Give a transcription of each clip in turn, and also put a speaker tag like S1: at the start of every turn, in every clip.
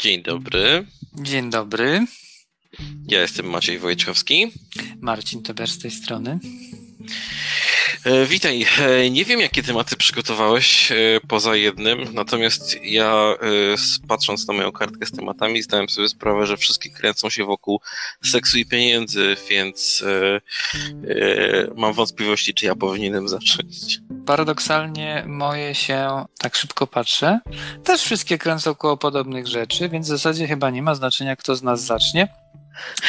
S1: Dzień dobry.
S2: Dzień dobry.
S1: Ja jestem Maciej Wojciechowski.
S2: Marcin Teber z tej strony.
S1: E, witaj. E, nie wiem, jakie tematy przygotowałeś e, poza jednym, natomiast ja patrząc na moją kartkę z tematami zdałem sobie sprawę, że wszystkie kręcą się wokół seksu i pieniędzy, więc mam wątpliwości, czy ja powinienem zacząć.
S2: Paradoksalnie moje się tak szybko patrzę. Też wszystkie kręcą koło podobnych rzeczy, więc w zasadzie chyba nie ma znaczenia, kto z nas zacznie.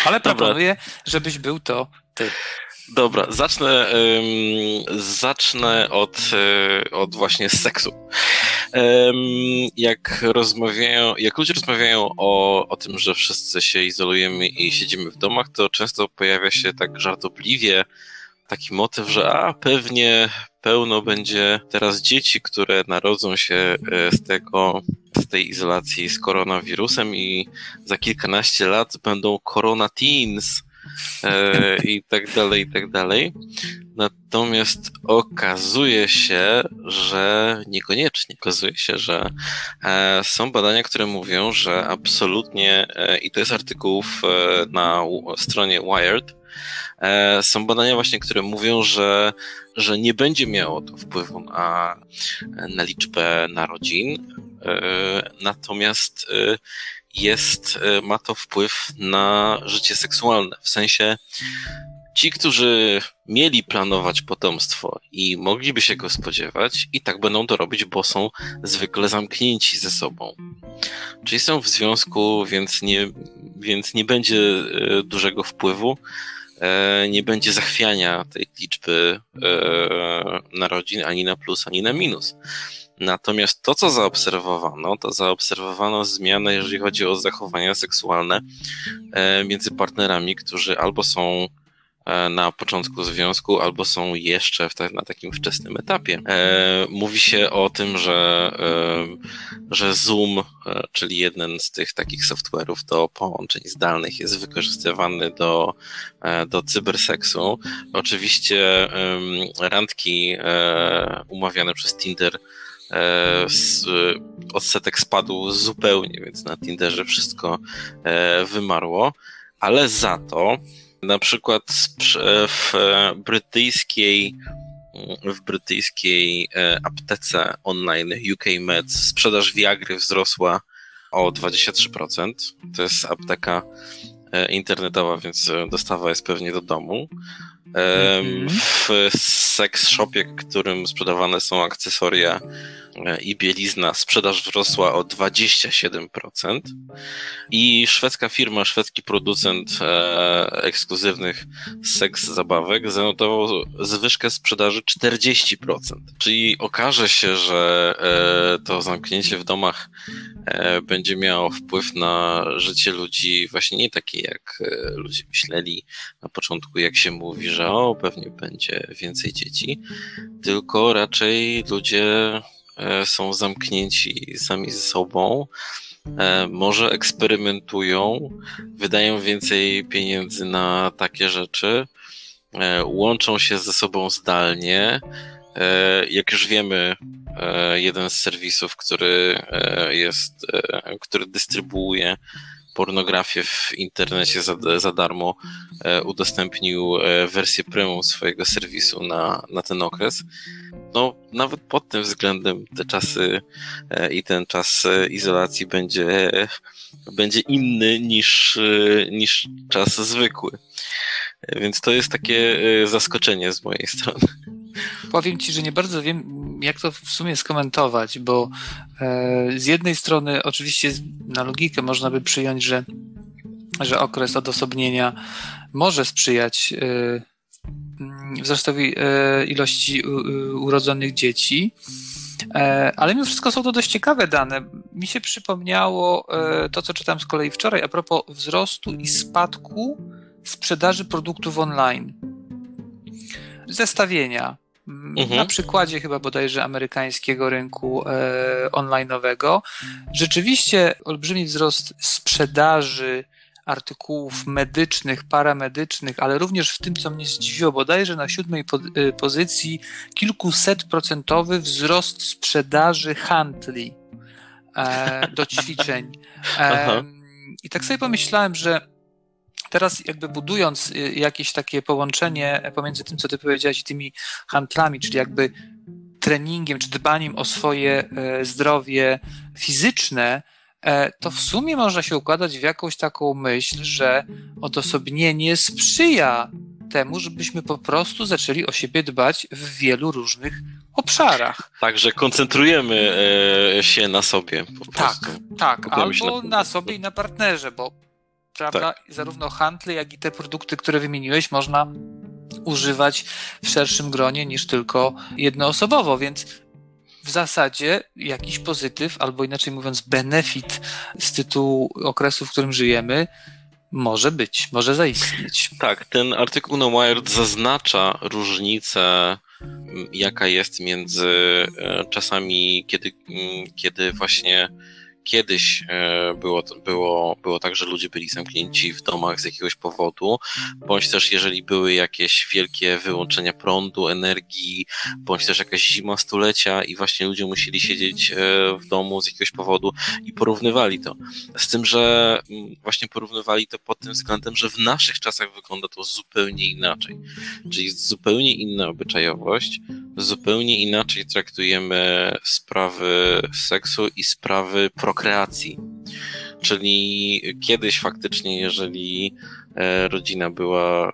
S2: Ale proponuję, Dobra. żebyś był to ty.
S1: Dobra, zacznę, um, zacznę od, e, od właśnie seksu. Um, jak rozmawiają, jak ludzie rozmawiają o, o tym, że wszyscy się izolujemy i siedzimy w domach, to często pojawia się tak żartobliwie taki motyw, że a pewnie pełno będzie teraz dzieci, które narodzą się e, z tego, z tej izolacji z koronawirusem i za kilkanaście lat będą corona teens e, i tak dalej, i tak dalej. Natomiast okazuje się, że niekoniecznie. Okazuje się, że e, są badania, które mówią, że absolutnie, e, i to jest artykułów e, na stronie Wired, są badania właśnie, które mówią, że, że nie będzie miało to wpływu na, na liczbę narodzin, e, natomiast e, jest, e, ma to wpływ na życie seksualne. W sensie ci, którzy mieli planować potomstwo i mogliby się go spodziewać, i tak będą to robić, bo są zwykle zamknięci ze sobą. Czyli są w związku, więc nie, więc nie będzie e, dużego wpływu, e, nie będzie zachwiania tej liczby narodzin ani na plus, ani na minus. Natomiast to, co zaobserwowano, to zaobserwowano zmianę, jeżeli chodzi o zachowania seksualne e, między partnerami, którzy albo są e, na początku związku, albo są jeszcze ta, na takim wczesnym etapie. E, mówi się o tym, że, że Zoom, czyli jeden z tych takich software'ów do połączeń zdalnych, jest wykorzystywany do, do cyberseksu. Oczywiście randki umawiane przez Tinder E, odsetek spadł zupełnie, więc na Tinderze wszystko e, wymarło, ale za to na przykład w brytyjskiej w brytyjskiej e, aptece online UK Med sprzedaż Viagry wzrosła o 23%. To jest apteka internetowa, więc dostawa jest pewnie do domu. Mhm. W seks shopie, którym sprzedawane są akcesoria e, i bielizna, sprzedaż wzrosła o 27%. I szwedzka firma, szwedzki producent e, ekskluzywnych seks zabawek zanotował zwyżkę sprzedaży 40%. Czyli okaże się, że e, to zamknięcie w domach będzie miało wpływ na życie ludzi właśnie nie takie, jak ludzie myśleli na początku, jak się mówi, że pewnie będzie więcej dzieci, tylko raczej ludzie e, są zamknięci sami ze sobą, może eksperymentują, wydają więcej pieniędzy na takie rzeczy, łączą się ze sobą zdalnie, E, jak już wiemy, e, jeden z serwisów, który e, jest, który dystrybuuje pornografię w internecie za, za darmo, udostępnił wersję premium swojego serwisu na, na ten okres. No, nawet pod tym względem te czasy i ten czas izolacji będzie, będzie inny niż, niż czas zwykły. Więc to jest takie zaskoczenie z mojej strony
S2: powiem Ci, że nie bardzo wiem, jak to w sumie skomentować, bo e, z jednej strony oczywiście na logikę można by przyjąć, że, że okres odosobnienia może sprzyjać e, wzrostowi e, ilości urodzonych dzieci, ale mimo wszystko są to dość ciekawe dane. Mi się przypomniało to, co czytam z kolei wczoraj a propos wzrostu i spadku sprzedaży produktów online. Zestawienia mhm. na przykładzie chyba bodajże amerykańskiego rynku e, online'owego, rzeczywiście olbrzymi wzrost sprzedaży artykułów medycznych, paramedycznych, ale również w tym, co mnie zdziwiło, bodajże na siódmej po, e, pozycji kilkusetprocentowy wzrost sprzedaży handli. e, do ćwiczeń. E, I tak sobie pomyślałem, że teraz jakby budując y, jakieś takie połączenie pomiędzy tym, co ty powiedziałeś i tymi handlami, czyli jakby treningiem czy dbaniem o swoje e, zdrowie fizyczne, e, to w sumie można się układać w jakąś taką myśl, że odosobnienie sprzyja temu, żebyśmy po prostu zaczęli o siebie dbać w wielu różnych obszarach.
S1: Także koncentrujemy e, się na sobie.
S2: tak, tak, albo na sobie i na partnerze, bo prawda, tak. zarówno handle, jak i te produkty, które wymieniłeś, można używać w szerszym gronie niż tylko jednoosobowo, więc w zasadzie jakiś pozytyw, albo inaczej mówiąc, benefit z tytułu okresu, w którym żyjemy, może być, może zaistnieć.
S1: Tak, ten artykuł No Wired zaznacza różnicę, jaka jest między e, czasami, kiedy, kiedy właśnie kiedyś e, było, było, było tak, że ludzie byli zamknięci w domach z jakiegoś powodu, bądź też jeżeli były jakieś wielkie wyłączenia prądu, energii, bądź też jakaś zima stulecia i właśnie ludzie musieli siedzieć e, w domu z jakiegoś powodu i porównywali to. Z tym, że mm, właśnie porównywali to pod tym względem, że w naszych czasach wygląda to zupełnie inaczej. Czyli jest zupełnie inna obyczajowość, zupełnie inaczej traktujemy sprawy seksu i sprawy prokreacji. Czyli kiedyś faktycznie, jeżeli E, rodzina była, e,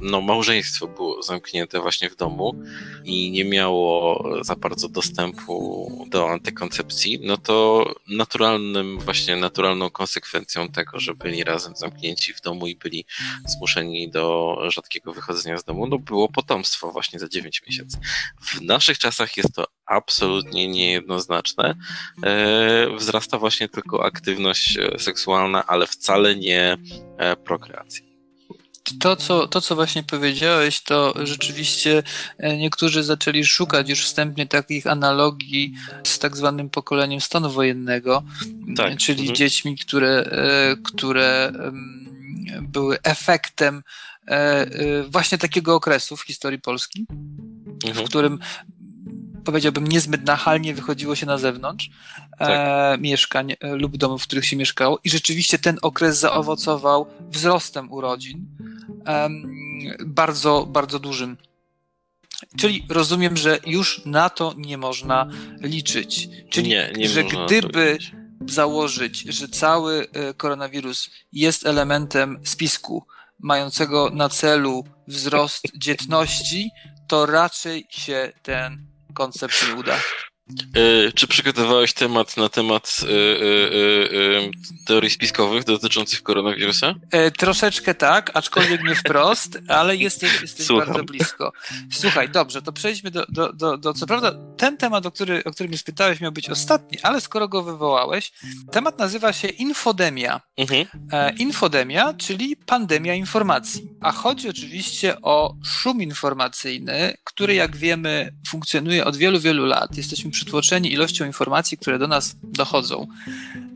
S1: no małżeństwo było zamknięte właśnie w domu i nie miało za bardzo dostępu do antykoncepcji, no to naturalnym, właśnie naturalną konsekwencją tego, że byli razem zamknięci w domu i byli zmuszeni do rzadkiego wychodzenia z domu, no było potomstwo właśnie za 9 miesięcy. W naszych czasach jest to absolutnie niejednoznaczne. E, wzrasta właśnie tylko aktywność seksualna, ale wcale nie prokreacji.
S2: To co, to, co właśnie powiedziałeś, to rzeczywiście e, niektórzy zaczęli szukać już wstępnie takich analogii z tak zwanym pokoleniem stanu wojennego, tak. czyli mhm. dziećmi, które, e, które były efektem e, właśnie takiego okresu w historii Polski, mhm. w którym powiedziałbym, niezbyt nachalnie wychodziło się na zewnątrz tak. e, mieszkań e, lub domów, w których się mieszkało. I rzeczywiście ten okres zaowocował wzrostem urodzin, e, bardzo, bardzo dużym. Czyli rozumiem, że już na to nie można liczyć. Czyli,
S1: nie, nie
S2: że gdyby założyć, że cały e, koronawirus jest elementem spisku mającego na celu wzrost dzietności, to raczej się ten koncept nie uda.
S1: E, czy przygotowałeś temat na temat e, e, teorii spiskowych dotyczących koronawirusa?
S2: troszeczkę tak, aczkolwiek nie wprost, ale jesteś, jesteś bardzo blisko. Słuchaj, dobrze, to przejdźmy do, do, do, do, co prawda ten temat, o, który, o którym mnie spytałeś miał być ostatni, ale skoro go wywołałeś, temat nazywa się infodemia. Mhm. infodemia, czyli pandemia informacji. A chodzi oczywiście o szum informacyjny, który jak wiemy funkcjonuje od wielu, wielu lat. Jesteśmy przytłoczeni ilością informacji, które do nas dochodzą.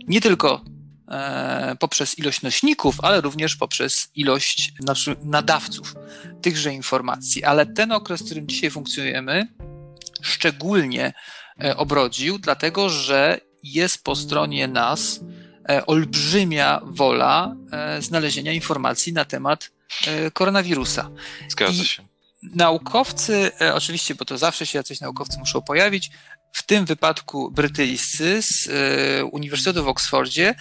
S2: Nie tylko e, poprzez ilość nośników, ale również poprzez ilość nadawców tychże informacji. Ale ten okres, w którym dzisiaj funkcjonujemy, szczególnie e, obrodził, dlatego że jest po stronie nas e, olbrzymia wola znalezienia informacji na temat koronawirusa.
S1: Zgadza się.
S2: I naukowcy, oczywiście, bo to zawsze się jacyś naukowcy muszą pojawić, w tym wypadku brytyjscy z e, Uniwersytetu w Oksfordzie,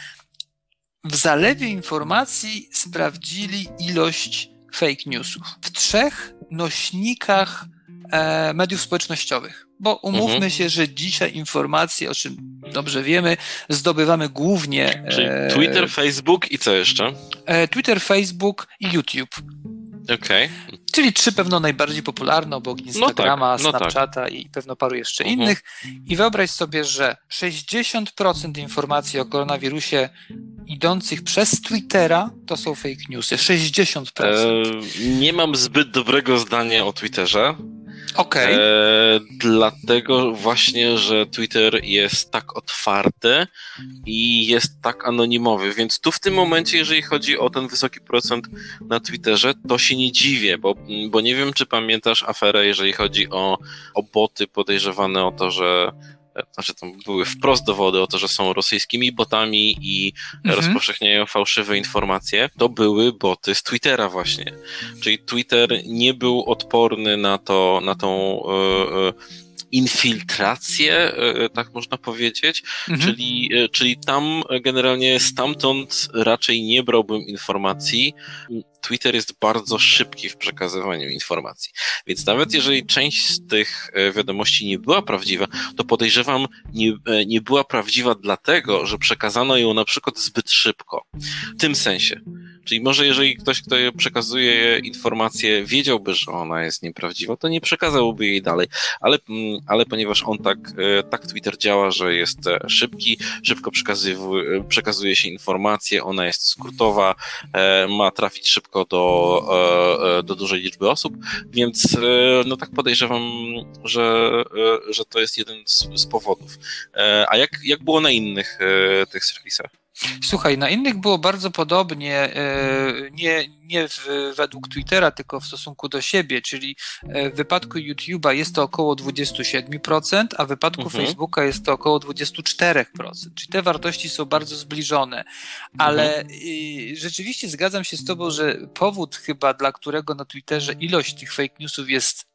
S2: w zalewie informacji sprawdzili ilość fake newsów w trzech nośnikach e, mediów społecznościowych. Bo umówmy mhm. się, że dzisiaj informacje, o czym dobrze wiemy, zdobywamy głównie.
S1: Czyli e, Twitter, Facebook i co jeszcze?
S2: Twitter, Facebook i YouTube.
S1: Okej. Okay.
S2: Czyli trzy pewno najbardziej popularne obok Instagrama, no tak, no Snapchata tak. i pewno paru jeszcze uh-huh. innych. I wyobraź sobie, że 60% informacji o koronawirusie idących przez Twittera to są fake newsy. 60%. E,
S1: nie mam zbyt dobrego zdania o Twitterze.
S2: Okej. Okay. E,
S1: dlatego właśnie, że Twitter jest tak otwarty i jest tak anonimowy, więc tu w tym momencie, jeżeli chodzi o ten wysoki procent na Twitterze, to się nie dziwię, bo, bo nie wiem, czy pamiętasz aferę, jeżeli chodzi o, o boty podejrzewane o to, że znaczy tam były wprost dowody o to, że są rosyjskimi botami i mhm. rozpowszechniają fałszywe informacje, to były boty z Twittera właśnie. Czyli Twitter nie był odporny na to, na tą infiltrację, e, tak można powiedzieć, mhm. czyli, e, czyli tam generalnie stamtąd raczej nie brałbym informacji. Twitter jest bardzo szybki w przekazywaniu informacji. Więc nawet jeżeli część z tych e, wiadomości nie była prawdziwa, to podejrzewam, nie, nie była prawdziwa dlatego, że przekazano ją na przykład zbyt szybko. W tym sensie. Czyli może jeżeli ktoś, kto przekazuje informację, wiedziałby, że ona jest nieprawdziwa, to nie przekazałby jej dalej. Ale, mm, ale ponieważ on tak, e, tak Twitter działa, że jest e, szybki, szybko e, przekazuje się informacje, ona jest skrótowa, ma trafić szybko do, do dużej liczby osób, więc no tak podejrzewam, że, że to jest jeden z, z powodów. A jak, jak było na innych tych serwisach?
S2: Słuchaj, na innych było bardzo podobnie, e, nie, nie w, według Twittera, tylko w stosunku do siebie, czyli e, w wypadku YouTube'a jest to około 27%, a w wypadku mhm. Facebooka jest to około 24%. Czyli te wartości są bardzo zbliżone. Ale mhm. rzeczywiście zgadzam się z Tobą, że powód chyba, dla którego na Twitterze ilość tych fake newsów jest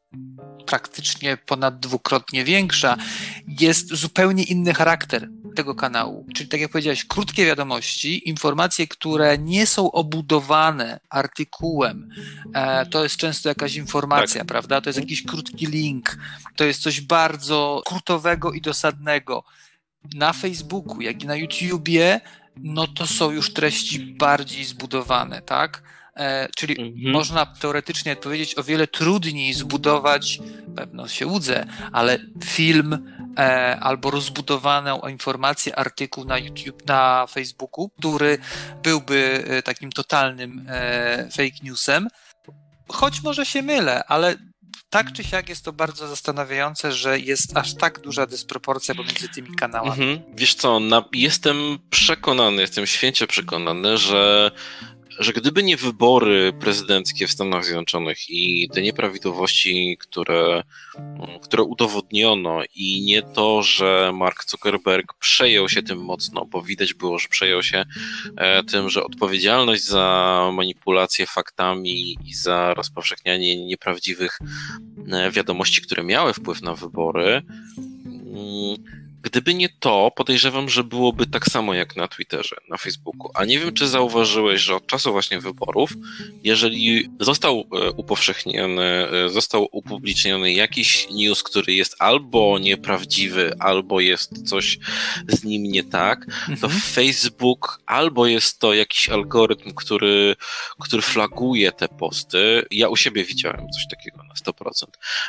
S2: praktycznie ponad dwukrotnie większa, jest zupełnie inny charakter tego kanału. Czyli tak jak powiedziałeś, krótkie wiadomości, informacje, które nie są obudowane artykułem. E, to jest często jakaś informacja, tak. prawda? To jest jakiś krótki link, to jest coś bardzo krótowego i dosadnego. Na Facebooku, jak i na YouTubie, no to są już treści bardziej zbudowane, tak? E, czyli mhm. można teoretycznie powiedzieć o wiele trudniej zbudować, pewno się łudzę, ale film e, albo rozbudowaną informację, artykuł na YouTube, na Facebooku, który byłby e, takim totalnym fake newsem. Choć może się mylę, ale tak czy siak jest to bardzo zastanawiające, że jest aż tak duża dysproporcja pomiędzy tymi kanałami. Mhm.
S1: Wiesz co, na, jestem przekonany, jestem święcie przekonany, że że gdyby nie wybory prezydenckie w Stanach Zjednoczonych i te nieprawidłowości, które, które udowodniono, i nie to, że Mark Zuckerberg przejął się tym mocno, bo widać było, że przejął się e, tym, że odpowiedzialność za manipulację faktami i za rozpowszechnianie nieprawdziwych e, wiadomości, które miały wpływ na wybory, mm, Gdyby nie to, podejrzewam, że byłoby tak samo jak na Twitterze, na Facebooku. A nie wiem, czy zauważyłeś, że od czasu właśnie wyborów, jeżeli został e, upowszechniony, e, został upubliczniony jakiś news, który jest albo nieprawdziwy, albo jest coś z nim nie tak, to mhm. Facebook albo jest to jakiś algorytm, który, który flaguje te posty. Ja u siebie widziałem coś takiego na 100%,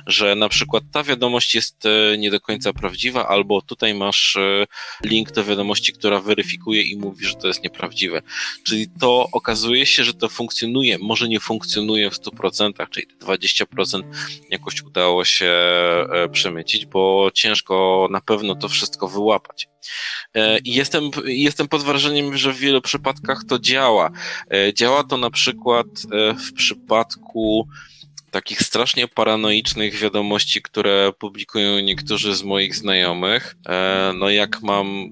S1: że na przykład ta wiadomość jest e, nie do końca prawdziwa, albo tutaj tutaj masz e, link do wiadomości, która weryfikuje i mówi, że to jest nieprawdziwe. Czyli to okazuje się, że to funkcjonuje, może nie funkcjonuje w 100%, czyli 20% jakoś udało się e, przemycić, bo ciężko na pewno to wszystko wyłapać. E, I jestem, jestem pod wrażeniem, że w wielu przypadkach to działa. Działa to na przykład w przypadku takich strasznie paranoicznych wiadomości, które publikują niektórzy z moich znajomych. E, no jak mam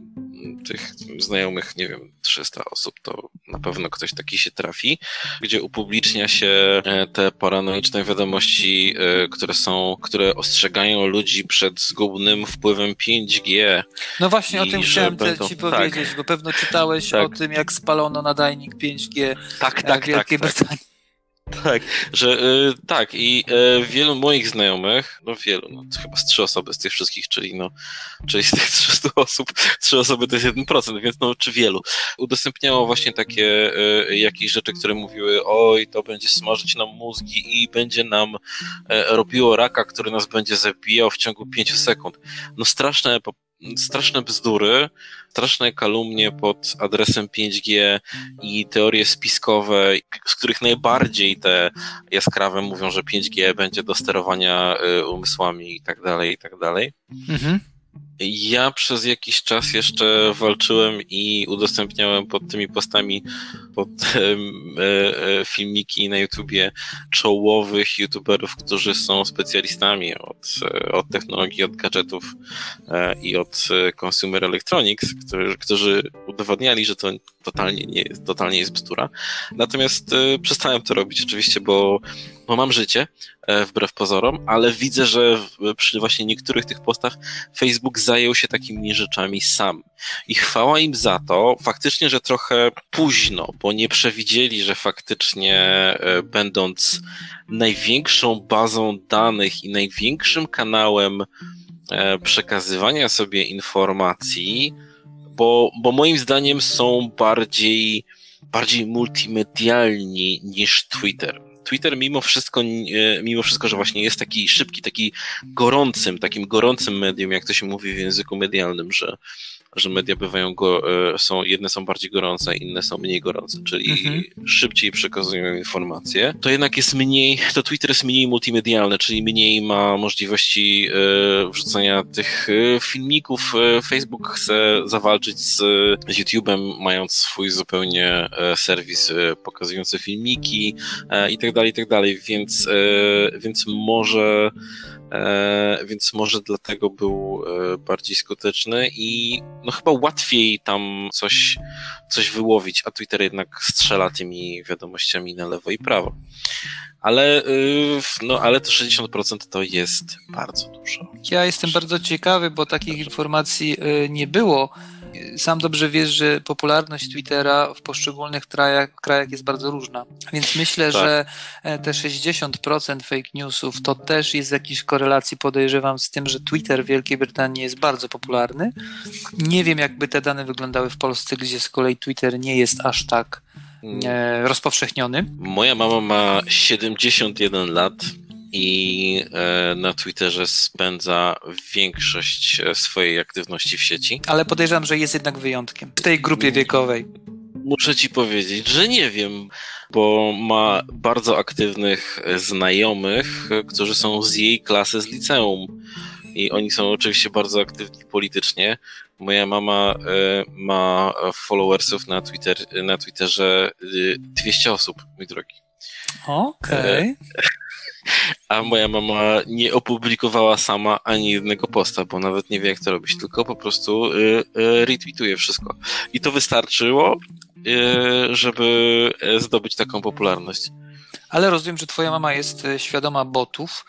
S1: tych znajomych, nie wiem, 300 osób, to na pewno ktoś taki się trafi, gdzie upublicznia się e, te paranoiczne wiadomości, e, które są, które ostrzegają ludzi przed zgubnym wpływem 5G.
S2: No właśnie o tym chciałem będą... ci powiedzieć, tak. bo pewno czytałeś tak. o tym, jak spalono nadajnik 5G
S1: tak, tak, w Wielkiej tak, Brytanii. Tak, że y, tak i y, wielu moich znajomych, no wielu, no chyba z trzy osoby z tych wszystkich, czyli no, czyli z tych 300 osób, trzy osoby to jest 1%, więc no czy wielu, udostępniało właśnie takie y, jakieś rzeczy, które mówiły, oj, to będzie smażyć nam mózgi i będzie nam robiło raka, który nas będzie zabijał w ciągu 5 sekund. No straszne po straszne bzdury, straszne kalumnie pod adresem 5G i teorie spiskowe, z których najbardziej te jaskrawe mówią, że 5G będzie do sterowania y, umysłami i tak dalej, i tak dalej. Mhm. Ja przez jakiś czas jeszcze walczyłem i udostępniałem pod tymi postami pod e, e, filmiki na YouTubie czołowych YouTuberów, którzy są specjalistami od, od technologii, od gadżetów e, i od consumer electronics, którzy, którzy udowadniali, że to totalnie nie totalnie jest bzdura. Natomiast przestałem to robić oczywiście, bo bo mam życie, e, wbrew pozorom, ale widzę, że przy właśnie niektórych tych postach Facebook zajął się takimi rzeczami sam. I chwała im za to, faktycznie, że trochę późno, bo nie przewidzieli, że faktycznie e, będąc największą bazą danych i największym kanałem e, przekazywania sobie informacji, bo, bo moim zdaniem są bardziej, bardziej multimedialni niż Twitter. Twitter mimo wszystko, mimo wszystko, że właśnie jest taki szybki, taki gorącym, takim gorącym medium, jak to się mówi w języku medialnym, że że media bywają, go, e, są, jedne są bardziej gorące, inne są mniej gorące, czyli mhm. szybciej przekazują informacje, to jednak jest mniej, to Twitter jest mniej multimedialny, czyli mniej ma możliwości e, wrzucania tych e, filmików. Facebook chce zawalczyć z, YouTube'em, mając swój zupełnie serwis pokazujący filmiki i tak dalej, i tak dalej, więc, więc może więc może dlatego był e, bardziej skuteczny i no chyba łatwiej tam coś, coś wyłowić, a Twitter jednak strzela tymi wiadomościami na lewo i prawo. Ale, y, no, ale to 60% to jest bardzo dużo.
S2: Ja jestem bardzo ciekawy, bo takich informacji y, nie było sam dobrze wiesz, że popularność Twittera w poszczególnych krajach, krajach jest bardzo różna. Więc myślę, tak. że e, te 60% fake newsów to też jest w jakiejś korelacji, podejrzewam, z tym, że Twitter w Wielkiej Brytanii jest bardzo popularny. Nie wiem, jakby te dane wyglądały w Polsce, gdzie z kolei Twitter nie jest aż tak mm. e, rozpowszechniony.
S1: Moja mama ma 71 lat i e, na Twitterze spędza większość e, swojej aktywności w sieci.
S2: Ale podejrzewam, że jest jednak wyjątkiem w tej grupie wiekowej.
S1: Muszę ci powiedzieć, że nie wiem, bo ma bardzo aktywnych znajomych, którzy są z jej klasy z liceum. I oni są oczywiście bardzo aktywni politycznie. Moja mama e, ma followersów na, Twitter, na Twitterze 200 osób, mój drogi.
S2: Okej. Okay
S1: a moja mama nie opublikowała sama ani jednego posta, bo nawet nie wie, jak to robić, tylko po prostu y, y, retweetuje wszystko. I to wystarczyło, y, żeby zdobyć taką popularność.
S2: Ale rozumiem, że twoja mama jest e, świadoma botów,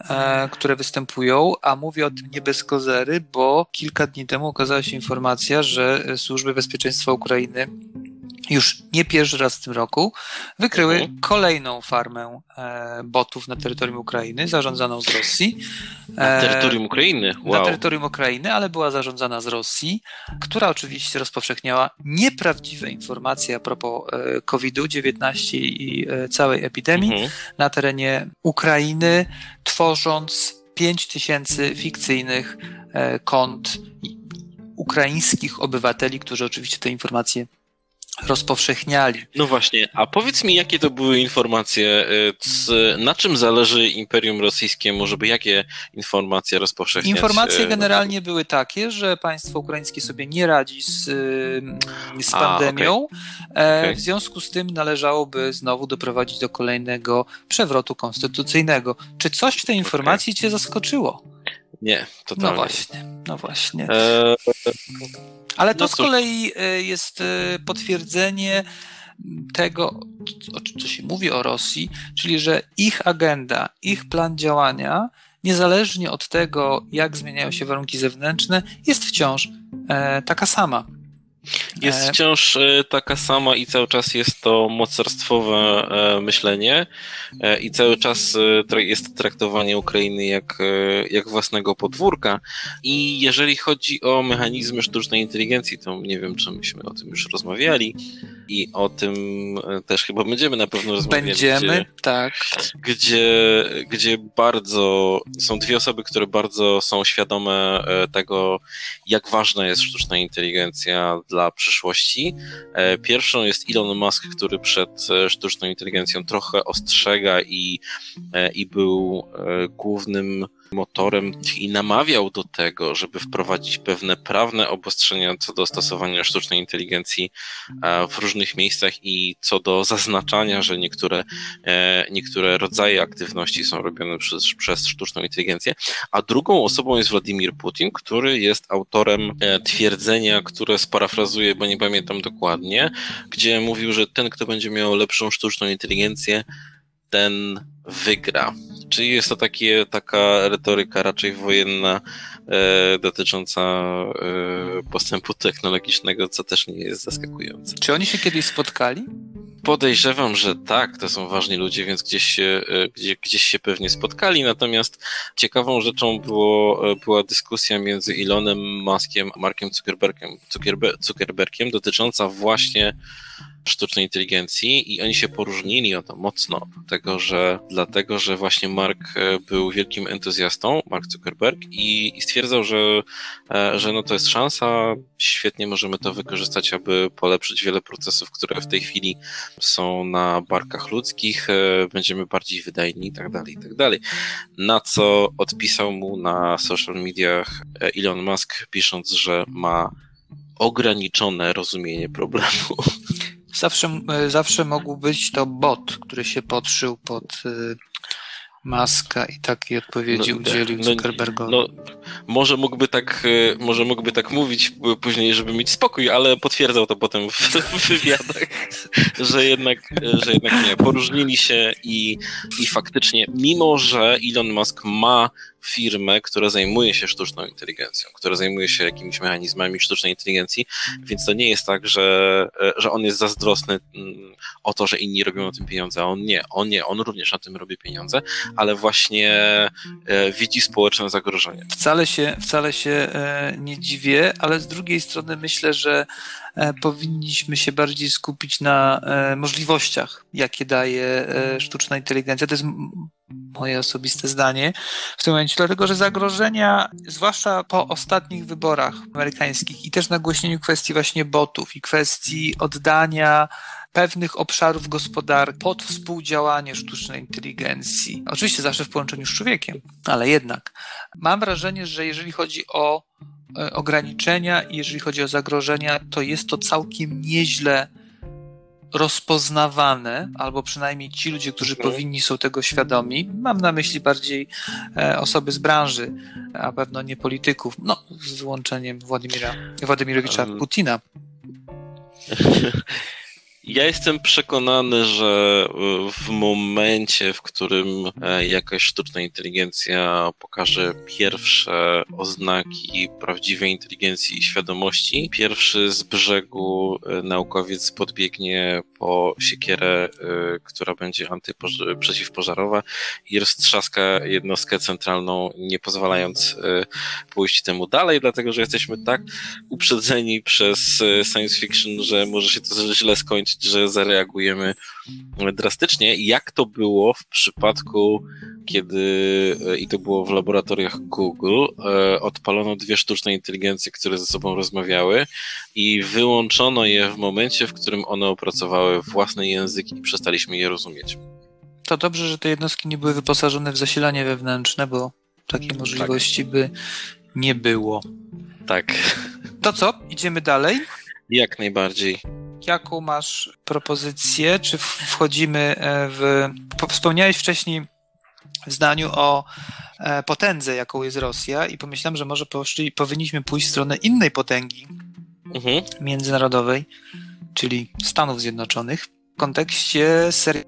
S2: e, które występują, a mówię o tym nie bez kozery, bo kilka dni temu okazała się informacja, że służby bezpieczeństwa Ukrainy już nie pierwszy raz w tym roku, wykryły mhm. kolejną farmę e, botów na terytorium Ukrainy, zarządzaną z Rosji.
S1: Na e, terytorium Ukrainy?
S2: Wow. Na terytorium Ukrainy, ale była zarządzana z Rosji, która oczywiście rozpowszechniała nieprawdziwe informacje a propos e, COVID-19 i całej epidemii mhm. na terenie Ukrainy, tworząc 5 tysięcy fikcyjnych kont ukraińskich obywateli, którzy oczywiście te informacje rozpowszechniali.
S1: No właśnie, a powiedz mi, jakie to były informacje, y, na czym zależy Imperium Rosyjskiemu, żeby jakie informacje rozpowszechniać?
S2: Informacje y, generalnie były takie, że państwo ukraińskie sobie nie radzi z, y, z pandemią, a, okay. Okay. w związku z tym należałoby znowu doprowadzić do kolejnego przewrotu konstytucyjnego. Czy coś w tej informacji okay. cię zaskoczyło?
S1: Nie, totalnie.
S2: No właśnie, no właśnie. E... Ale to no z kolei e, jest e, potwierdzenie tego, co się mówi o Rosji, czyli że ich agenda, ich plan działania, niezależnie od tego, jak zmieniają się warunki zewnętrzne, jest wciąż taka sama.
S1: Jest e, wciąż e, taka sama i cały czas jest to mocarstwowe e, myślenie i cały czas jest traktowanie Ukrainy jak, jak własnego podwórka. I jeżeli chodzi o mechanizmy sztucznej inteligencji, to nie wiem, czy myśmy o tym już rozmawiali i o tym też chyba będziemy na pewno rozmawiać.
S2: Będziemy, gdzie, tak.
S1: Gdzie, gdzie bardzo są dwie osoby, które bardzo są świadome tego, jak ważna jest sztuczna inteligencja dla przyszłości. E, pierwszą jest Elon Musk, który przed e, sztuczną inteligencją trochę ostrzega i, e, i był głównym motorem i namawiał do tego, żeby wprowadzić pewne prawne obostrzenia co do stosowania sztucznej inteligencji e, w różnych miejscach i co do zaznaczania, że niektóre, e, niektóre rodzaje aktywności są robione przez, przez sztuczną inteligencję. A drugą osobą jest Władimir Putin, który jest autorem e, twierdzenia, które sparafrazuję, bo nie pamiętam dokładnie, gdzie mówił, że ten, kto będzie miał lepszą sztuczną inteligencję, ten wygra. Czyli jest to takie, taka retoryka raczej wojenna e, dotycząca e, postępu technologicznego, co też nie jest zaskakujące.
S2: Czy oni się kiedyś spotkali?
S1: Podejrzewam, że tak, to są ważni ludzie, więc gdzieś się, e, gdzie, gdzieś się pewnie spotkali. Natomiast ciekawą rzeczą było, e, była dyskusja między Elonem Muskiem a Markiem Zuckerbergiem, Zuckerber, Zuckerbergiem dotycząca właśnie sztucznej inteligencji i oni się poróżnili o to mocno, dlatego że, dlatego, że właśnie Mark e, był wielkim entuzjastą, Mark Zuckerberg i, i stwierdzał, że, e, że no to jest szansa, świetnie możemy to wykorzystać, aby polepszyć wiele procesów, które w tej chwili są na barkach ludzkich, e, będziemy bardziej wydajni i tak dalej, i tak dalej. Na co odpisał mu na social mediach Elon Musk, pisząc, że ma ograniczone rozumienie problemu.
S2: Zawsze, e, zawsze mógł być to bot, który się podszył pod e, Maska i takiej odpowiedzi no, udzielił no, Zuckerbergowi. No,
S1: może mógłby tak, e, może mógłby tak mówić później, żeby mieć spokój, ale potwierdzał to potem w, w wywiadach, że jednak, że jednak nie. Poróżnili się i, i faktycznie, mimo że Elon Musk ma firmę, która zajmuje się sztuczną inteligencją, która zajmuje się jakimiś mechanizmami sztucznej inteligencji, więc to nie jest tak, że, że on jest zazdrosny mm, o to, że inni robią na tym pieniądze, a on nie. On nie, on również na tym robi pieniądze, ale właśnie e, widzi społeczne zagrożenie.
S2: Wcale się, wcale się e, nie dziwię, ale z drugiej strony myślę, że e, powinniśmy się bardziej skupić na możliwościach, jakie daje sztuczna inteligencja. To jest moje osobiste zdanie w tym momencie, dlatego że zagrożenia, zwłaszcza po ostatnich wyborach amerykańskich i też nagłośnieniu kwestii właśnie botów i kwestii oddania pewnych obszarów gospodarki pod współdziałanie sztucznej inteligencji. Oczywiście zawsze w połączeniu z człowiekiem, ale jednak. Mam wrażenie, że jeżeli chodzi o e, ograniczenia i jeżeli chodzi o zagrożenia, to jest to całkiem nieźle rozpoznawane, albo przynajmniej ci ludzie, którzy mhm. powinni są tego świadomi. Mam na myśli bardziej e, osoby z branży, a pewno nie polityków, no z wyłączeniem Władimira, Władimirowicza Putina.
S1: Ja jestem przekonany, że w momencie, w którym e, jakaś sztuczna inteligencja pokaże pierwsze oznaki prawdziwej inteligencji i świadomości, pierwszy z brzegu e, naukowiec podbiegnie po siekierę, e, która będzie przeciwpożarowa i roztrzaska jednostkę centralną, nie pozwalając pójść temu dalej, dlatego że jesteśmy tak uprzedzeni przez science fiction, że może się to źle skończyć że zareagujemy drastycznie. Jak to było w przypadku, kiedy, e, i to było w laboratoriach Google, e, odpalono dwie sztuczne inteligencje, które ze sobą rozmawiały i wyłączono je w momencie, w którym one opracowały własny język i przestaliśmy je rozumieć.
S2: To dobrze, że te jednostki nie były wyposażone w zasilanie wewnętrzne, bo takiej tak. możliwości tak. by nie było.
S1: Tak.
S2: To co? Idziemy dalej?
S1: Jak najbardziej
S2: jaką masz propozycję? Czy wchodzimy e, w. Wspomniałeś wcześniej w zdaniu o e, potędze, jaką jest Rosja, i pomyślałem, że może poszli, powinniśmy pójść w stronę innej potęgi mhm. międzynarodowej, czyli Stanów Zjednoczonych, w kontekście serii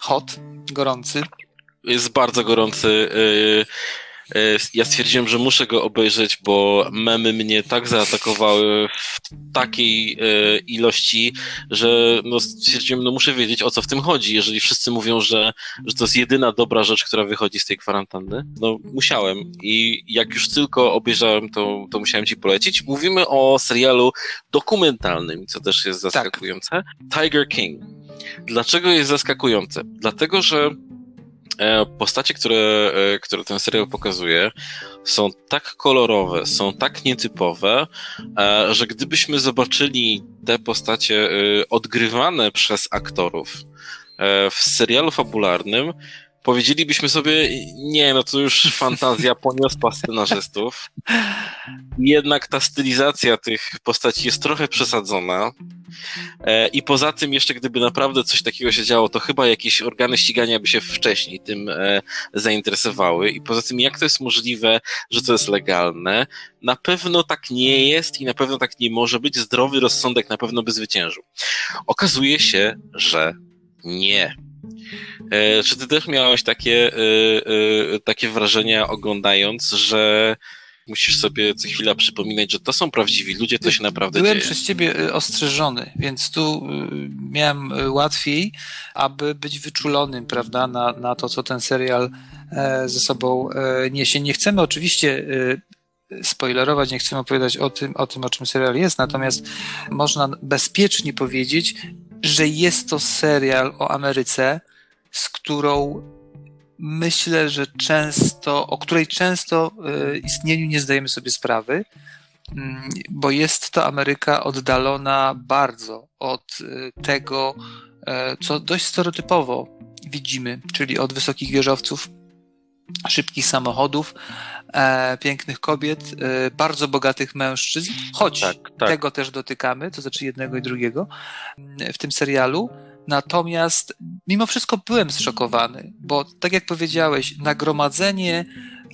S2: hot, gorący.
S1: Jest bardzo gorący. Yy ja stwierdziłem, że muszę go obejrzeć, bo memy mnie tak zaatakowały w takiej e, ilości, że no stwierdziłem, no muszę wiedzieć o co w tym chodzi. Jeżeli wszyscy mówią, że, że to jest jedyna dobra rzecz, która wychodzi z tej kwarantanny, no musiałem. I jak już tylko obejrzałem, to, to musiałem ci polecić. Mówimy o serialu dokumentalnym, co też jest tak. zaskakujące. Tak. Tiger King. Dlaczego jest zaskakujące? Dlatego, że E, postacie, które, e, które ten serial pokazuje, są tak kolorowe, są tak nietypowe, e, że gdybyśmy zobaczyli te postacie odgrywane przez aktorów w serialu fabularnym, powiedzielibyśmy sobie, nie, no to już fantazja poniosła scenarzystów. Jednak ta stylizacja tych postaci jest trochę przesadzona. E, I poza tym, jeszcze gdyby naprawdę coś takiego się działo, to chyba jakieś organy ścigania by się wcześniej tym e, zainteresowały. I poza tym, jak to jest możliwe, że to jest legalne? Na pewno tak nie jest i na pewno tak nie może być. Zdrowy rozsądek na pewno by zwyciężył. Okazuje się, że nie. E, czy ty też miałeś takie, e, e, takie wrażenia oglądając, że musisz sobie co chwila przypominać, że to są prawdziwi ludzie, to się naprawdę
S2: Byłem
S1: dzieje.
S2: przez ciebie ostrzeżony, więc tu miałem łatwiej, aby być wyczulonym, prawda, na, na to, co ten serial ze sobą niesie. Nie chcemy oczywiście spoilerować, nie chcemy opowiadać o tym, o tym, o czym serial jest, natomiast można bezpiecznie powiedzieć, że jest to serial o Ameryce, z którą myślę, że często, o której często e, istnieniu nie zdajemy sobie sprawy, mm, bo jest to Ameryka oddalona bardzo od e, tego, e, co dość stereotypowo widzimy, czyli od wysokich wieżowców, szybkich samochodów, pięknych kobiet, bardzo bogatych mężczyzn, choć tak, tak. tego też dotykamy, to znaczy jednego i drugiego w tym serialu. Natomiast mimo wszystko byłem zszokowany, bo tak jak powiedziałeś, nagromadzenie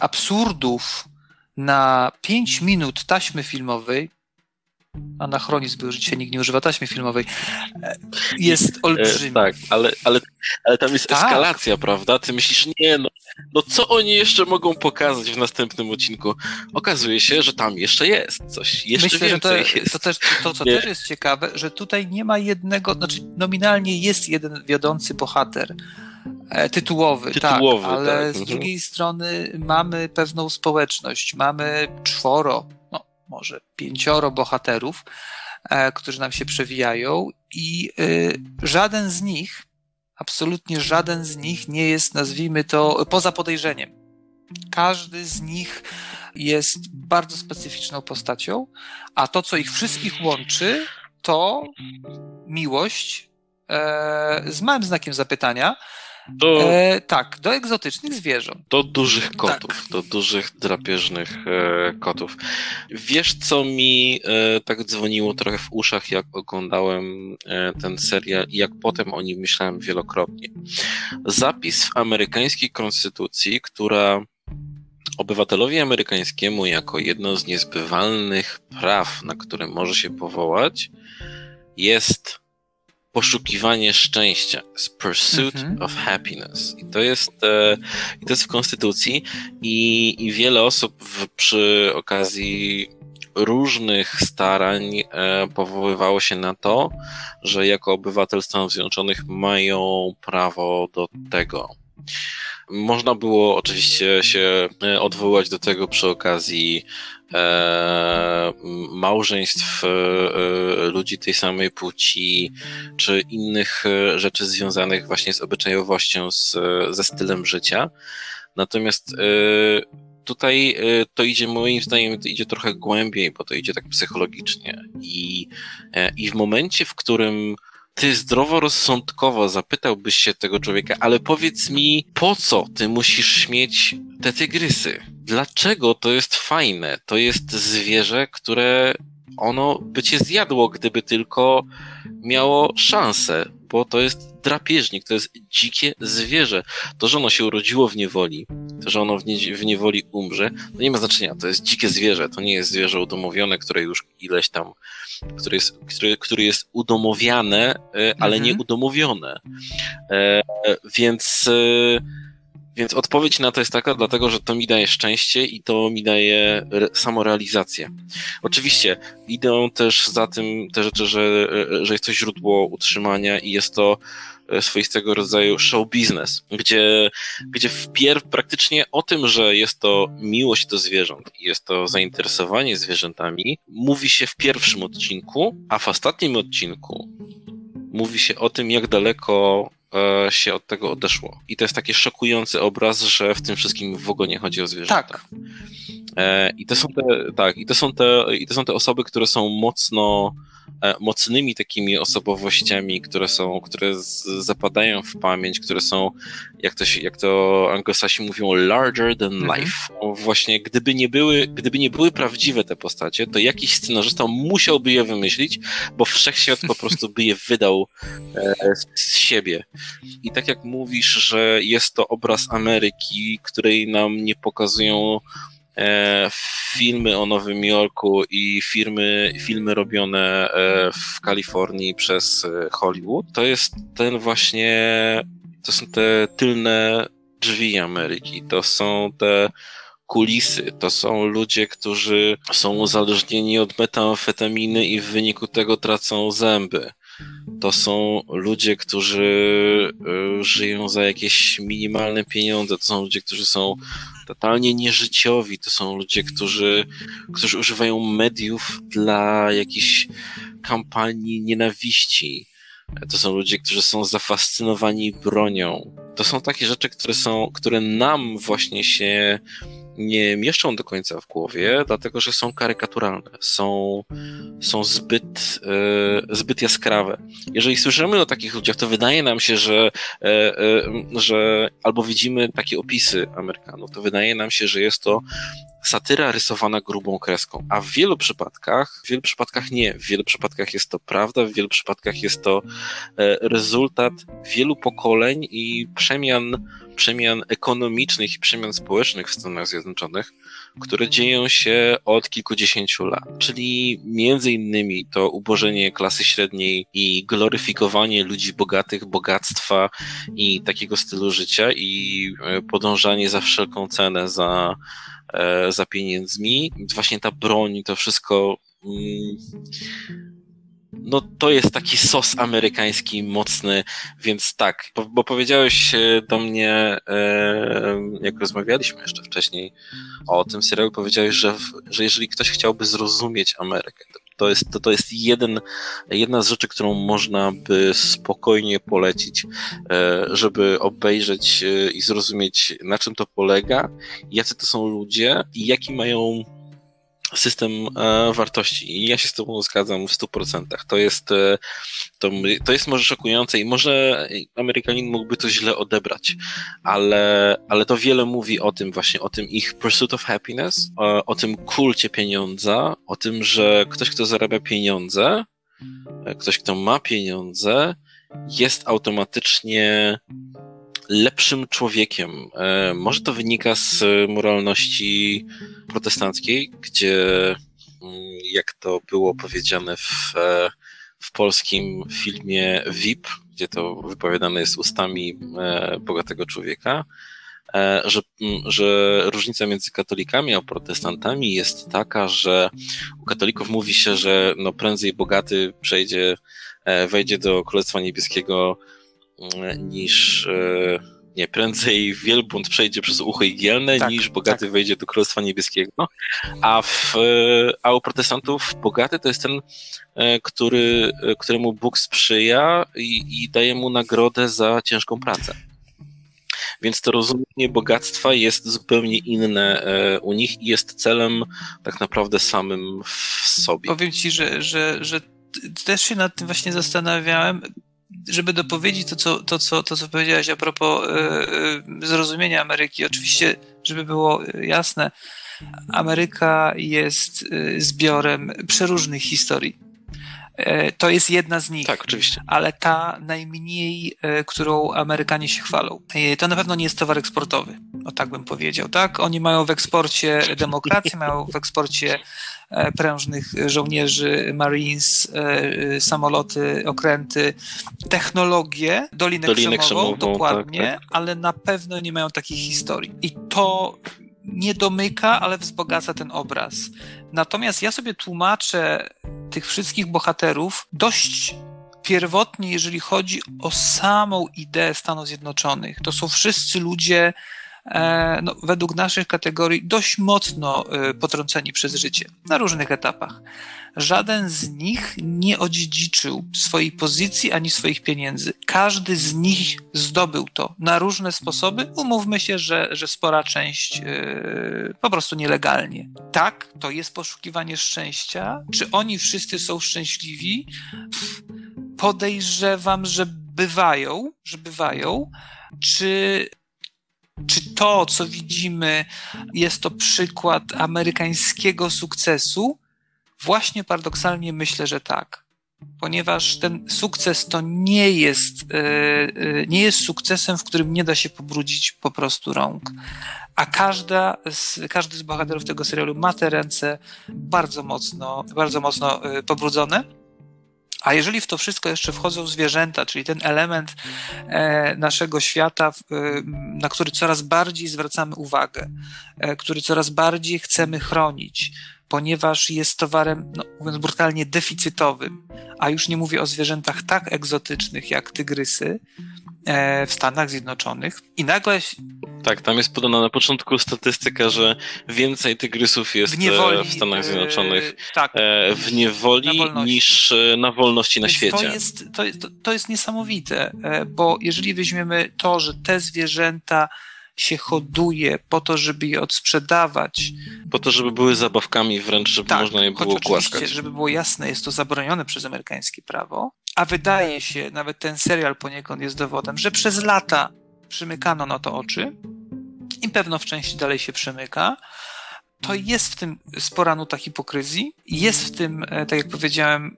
S2: absurdów na 5 minut taśmy filmowej, anachronizm był, że dzisiaj nikt nie używa taśmy filmowej, jest olbrzymi.
S1: tak, ale, ale, ale tam jest tak. eskalacja, prawda? Ty myślisz, nie no, no co oni jeszcze mogą pokazać w następnym odcinku? Okazuje się, że tam jeszcze jest coś, jeszcze Myślę, więcej
S2: że to,
S1: jest.
S2: To, też, to co nie. też jest ciekawe, że tutaj nie ma jednego, znaczy nominalnie jest jeden wiodący bohater, e, tytułowy, tytułowy tak, ale tak. z mhm. drugiej strony mamy pewną społeczność, mamy czworo, no może pięcioro bohaterów, e, którzy nam się przewijają i y, żaden z nich absolutnie żaden z nich nie jest, nazwijmy to, poza podejrzeniem. Każdy z nich jest bardzo specyficzną postacią, a to, co ich wszystkich łączy, to miłość e, z małym znakiem zapytania, do, e, tak, do egzotycznych zwierząt.
S1: Do dużych kotów, tak. do dużych drapieżnych e, kotów. Wiesz, co mi e, tak dzwoniło trochę w uszach, jak oglądałem e, ten serial i jak potem o nim myślałem wielokrotnie. Zapis w amerykańskiej konstytucji, która obywatelowi amerykańskiemu jako jedno z niezbywalnych praw, na które może się powołać, jest poszukiwanie szczęścia, pursuit mhm. of happiness. I to jest, e, to jest w Konstytucji i, i wiele osób w, przy okazji różnych starań e, powoływało się na to, że jako obywatel Stanów Zjednoczonych mają prawo do tego. Można było oczywiście się e, odwołać do tego przy okazji e, małżeństw e, e, ludzi tej samej płci, czy innych e, rzeczy związanych właśnie z obyczajowością, z, ze stylem życia. Natomiast e, tutaj to idzie, moim zdaniem, to idzie trochę głębiej, bo to idzie tak psychologicznie. I, i w momencie, w którym ty zdroworozsądkowo zapytałbyś się tego człowieka, ale powiedz mi, po co ty musisz mieć te tygrysy? Dlaczego to jest fajne? To jest zwierzę, które ono by cię zjadło, gdyby tylko miało szansę, bo to jest drapieżnik, to jest dzikie zwierzę. To, że ono się urodziło w niewoli, to, że ono w, nie, w niewoli umrze, to nie ma znaczenia. To jest dzikie zwierzę, to nie jest zwierzę udomowione, które już ileś tam, które jest, które, które jest udomowiane, e, ale mhm. nie udomowione. E, więc e, więc odpowiedź na to jest taka, dlatego że to mi daje szczęście i to mi daje samorealizację. Oczywiście idą też za tym te rzeczy, że, że jest to źródło utrzymania i jest to e, swoistego rodzaju show business, gdzie, gdzie wpierw praktycznie o tym, że jest to miłość do zwierząt i jest to zainteresowanie zwierzętami, mówi się w pierwszym odcinku, a w ostatnim odcinku mówi się o tym, jak daleko się od tego odeszło. I to jest taki szokujący obraz, że w tym wszystkim w ogóle nie chodzi o zwierzęta.
S2: Tak.
S1: E, I to są te, tak, i to są te, i to są te osoby, które są mocno, e, mocnymi takimi osobowościami, które są, które zapadają w pamięć, które są, jak to, się, jak to anglosasi mówią, larger than mhm. life. Właśnie, gdyby nie, były, gdyby nie były prawdziwe te postacie, to jakiś scenarzysta musiałby je wymyślić, bo wszechświat po prostu by je wydał e, z siebie. I tak jak mówisz, że jest to obraz Ameryki, której nam nie pokazują E, filmy o Nowym Jorku i firmy, filmy robione e, w Kalifornii przez e, Hollywood, to jest ten właśnie, to są te tylne drzwi Ameryki, to są te kulisy, to są ludzie, którzy są uzależnieni od metamfetaminy i w wyniku tego tracą zęby to są ludzie, którzy e, żyją za jakieś minimalne pieniądze, to są ludzie, którzy są totalnie nieżyciowi, to są ludzie, którzy, którzy używają mediów dla jakichś kampanii nienawiści. To są ludzie, którzy są zafascynowani bronią. To są takie rzeczy, które są, które nam właśnie się nie mieszczą do końca w głowie, dlatego że są karykaturalne, są, są zbyt, e, zbyt jaskrawe. Jeżeli słyszymy o takich ludziach, to wydaje nam się, że, e, e, że albo widzimy takie opisy Amerykanów, to wydaje nam się, że jest to satyra rysowana grubą kreską. A w wielu przypadkach, w wielu przypadkach nie. W wielu przypadkach jest to prawda, w wielu przypadkach jest to e, rezultat wielu pokoleń i przemian przemian ekonomicznych i przemian społecznych w Stanach Zjednoczonych, które dzieją się od kilkudziesięciu lat. Czyli między innymi to ubożenie klasy średniej i gloryfikowanie ludzi bogatych, bogactwa i takiego stylu życia i e, podążanie za wszelką cenę za, e, za pieniędzmi. Właśnie ta broń, to wszystko mm, no to jest taki sos amerykański mocny, więc tak, bo, bo powiedziałeś e, do mnie, e, jak rozmawialiśmy jeszcze wcześniej o tym serialu, powiedziałeś, że, że jeżeli ktoś chciałby zrozumieć Amerykę, to jest, to, to jest jeden, jedna z rzeczy, którą można by spokojnie polecić, e, żeby obejrzeć i zrozumieć, na czym to polega, jacy to są ludzie i jaki mają system e, wartości. I ja się z Tobą zgadzam w 100%. To jest, e, to, to jest może szokujące i może Amerykanin mógłby to źle odebrać, ale, ale to wiele mówi o tym właśnie, o tym ich pursuit of happiness, o, o tym kulcie pieniądza, o tym, że ktoś, kto zarabia pieniądze, e, ktoś, kto ma pieniądze, jest automatycznie lepszym człowiekiem. Może to wynika z moralności protestanckiej, gdzie, mm, jak to było powiedziane w, e, w polskim filmie VIP, gdzie to wypowiadane jest ustami e, bogatego człowieka, że, mm, że różnica między katolikami a protestantami jest taka, że u katolików mówi się, że no prędzej bogaty przejdzie, wejdzie do Królestwa Niebieskiego niż e, nie, prędzej wielbłąd przejdzie przez ucho igielne, tak, niż bogaty tak. wejdzie do Królestwa Niebieskiego. A, w, e, a u protestantów bogaty to jest ten, e, który, któremu Bóg sprzyja i, i daje mu nagrodę za ciężką pracę. Więc to rozumienie bogactwa jest zupełnie inne u nich i jest celem tak naprawdę samym w sobie.
S2: Powiem ci, że, że, że też się nad tym właśnie zastanawiałem żeby dopowiedzieć to, co, to, co, to, co powiedziałeś a propos y, zrozumienia Ameryki, oczywiście, żeby było jasne, Ameryka jest zbiorem przeróżnych historii. To jest jedna z nich.
S1: Tak, oczywiście.
S2: Ale ta najmniej, którą Amerykanie się chwalą. To na pewno nie jest towar eksportowy. O tak bym powiedział, tak? Oni mają w eksporcie demokrację, mają w eksporcie E, prężnych żołnierzy, Marines, e, samoloty, okręty, technologie, Dolinę, Dolinę Krzemową, Krzemową dokładnie, tak, tak. ale na pewno nie mają takich historii. I to nie domyka, ale wzbogaca ten obraz. Natomiast ja sobie tłumaczę tych wszystkich bohaterów dość pierwotnie, jeżeli chodzi o samą ideę Stanów Zjednoczonych. To są wszyscy ludzie no, według naszych kategorii dość mocno e, potrąceni przez życie na różnych etapach. Żaden z nich nie odziedziczył swojej pozycji ani swoich pieniędzy. Każdy z nich zdobył to na różne sposoby. Umówmy się, że, że spora część yy, po prostu nielegalnie. Tak, to jest poszukiwanie szczęścia. Czy oni wszyscy są szczęśliwi? Podejrzewam, że bywają, że bywają. Czy czy to, co widzimy, jest to przykład amerykańskiego sukcesu? Właśnie paradoksalnie myślę, że tak. Ponieważ ten sukces to nie jest, e, e, nie jest sukcesem, w którym nie da się pobrudzić po prostu rąk. A każda z, każdy z bohaterów tego serialu ma te ręce bardzo mocno, bardzo mocno e, pobrudzone. A jeżeli w to wszystko jeszcze wchodzą zwierzęta, czyli ten element naszego świata, na który coraz bardziej zwracamy uwagę, który coraz bardziej chcemy chronić, ponieważ jest towarem, no, mówiąc brutalnie, deficytowym. A już nie mówię o zwierzętach tak egzotycznych jak tygrysy e, w Stanach Zjednoczonych. I nagle.
S1: Tak, tam jest podana na początku statystyka, że więcej tygrysów jest w, niewoli, w Stanach Zjednoczonych e, tak, e, w niewoli niż e, na wolności na Więc świecie.
S2: To jest, to, to jest niesamowite, e, bo jeżeli weźmiemy to, że te zwierzęta się hoduje po to, żeby je odsprzedawać.
S1: Po to, żeby były zabawkami wręcz, żeby tak, można je było głaskać.
S2: żeby było jasne, jest to zabronione przez amerykańskie prawo, a wydaje się, nawet ten serial poniekąd jest dowodem, że przez lata przymykano na to oczy i pewno w części dalej się przymyka, to jest w tym spora nuta hipokryzji, jest w tym, e, tak jak powiedziałem,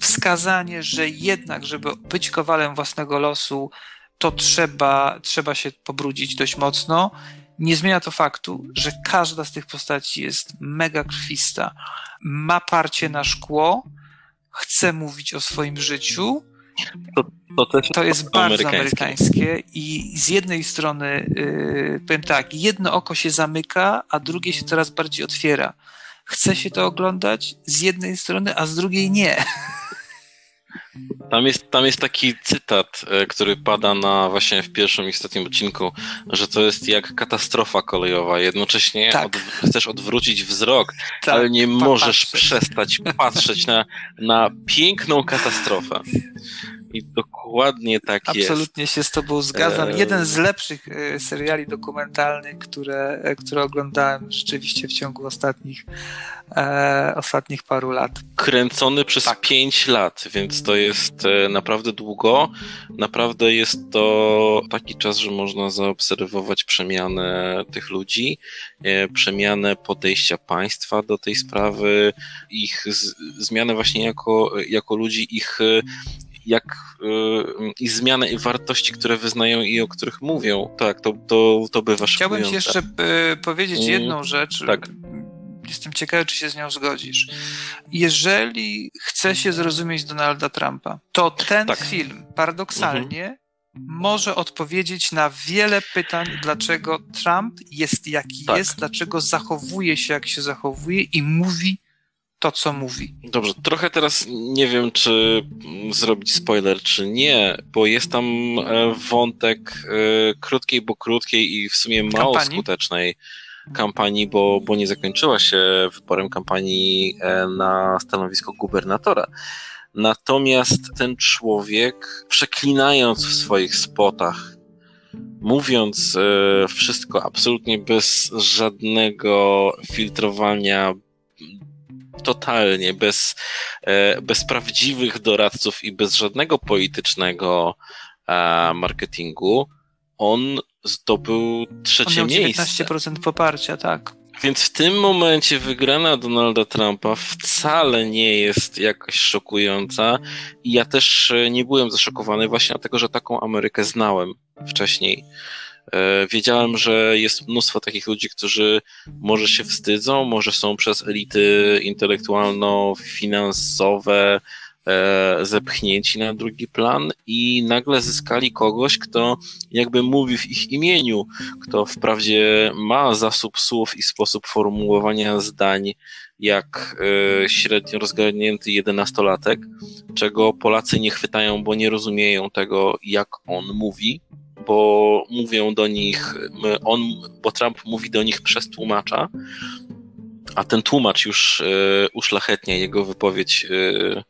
S2: wskazanie, że jednak, żeby być kowalem własnego losu, to trzeba, trzeba się pobrudzić dość mocno. Nie zmienia to faktu, że każda z tych postaci jest mega krwista, ma parcie na szkło, chce mówić o swoim życiu.
S1: To, to,
S2: to jest bardzo amerykańskie. amerykańskie i z jednej strony, yy, powiem tak, jedno oko się zamyka, a drugie się coraz bardziej otwiera. Chce się to oglądać z jednej strony, a z drugiej nie.
S1: Tam jest, tam jest taki cytat, e, który pada na właśnie w pierwszym i ostatnim odcinku, że to jest jak katastrofa kolejowa. Jednocześnie tak. od, chcesz odwrócić wzrok, tak, ale nie możesz przestać patrzeć na, na piękną katastrofę. I dokładnie tak
S2: Absolutnie jest. Absolutnie się z Tobą zgadzam. Jeden z lepszych e, seriali dokumentalnych, które, e, które oglądałem rzeczywiście w ciągu ostatnich, e, ostatnich paru lat.
S1: Kręcony przez tak. pięć lat, więc to jest naprawdę długo. Naprawdę jest to taki czas, że można zaobserwować przemianę tych ludzi, przemianę podejścia państwa do tej sprawy, ich z, zmianę właśnie jako, jako ludzi, ich jak yy, i zmiany i wartości, które wyznają i o których mówią. Tak, to, to, to bywa
S2: Chciałbym ci jeszcze y, powiedzieć mm, jedną rzecz. Tak. Jestem ciekawy, czy się z nią zgodzisz. Jeżeli chce się zrozumieć Donalda Trumpa, to ten tak. film paradoksalnie mhm. może odpowiedzieć na wiele pytań, dlaczego Trump jest jaki tak. jest, dlaczego zachowuje się jak się zachowuje i mówi to, co mówi.
S1: Dobrze, trochę teraz nie wiem, czy zrobić spoiler, czy nie, bo jest tam e, wątek e, krótkiej, bo krótkiej i w sumie mało kampanii? skutecznej kampanii, bo, bo nie zakończyła się wyborem kampanii e, na stanowisko gubernatora. Natomiast ten człowiek, przeklinając w swoich spotach, mówiąc wszystko absolutnie bez żadnego filtrowania, totalnie, bez, e, bez prawdziwych doradców i bez żadnego politycznego e, marketingu, on zdobył trzecie on miał miejsce.
S2: 19% poparcia, tak.
S1: Więc w tym momencie wygrana Donalda Trumpa wcale nie jest jakoś szokująca i ja też e, nie byłem zaszokowany właśnie dlatego, że taką Amerykę znałem wcześniej. E, wiedziałem, że jest mnóstwo takich ludzi, którzy może się wstydzą, może są przez elity intelektualno-finansowe e, zepchnięci na drugi plan i nagle zyskali kogoś, kto jakby mówi w ich imieniu, kto wprawdzie ma zasób słów i sposób formułowania zdań jak e, średnio rozgarnięty jedenastolatek, czego Polacy nie chwytają, bo nie rozumieją tego, jak on mówi bo mówią do nich, on, bo Trump mówi do nich przez tłumacza, a ten tłumacz już y, uszlachetnia jego wypowiedź y,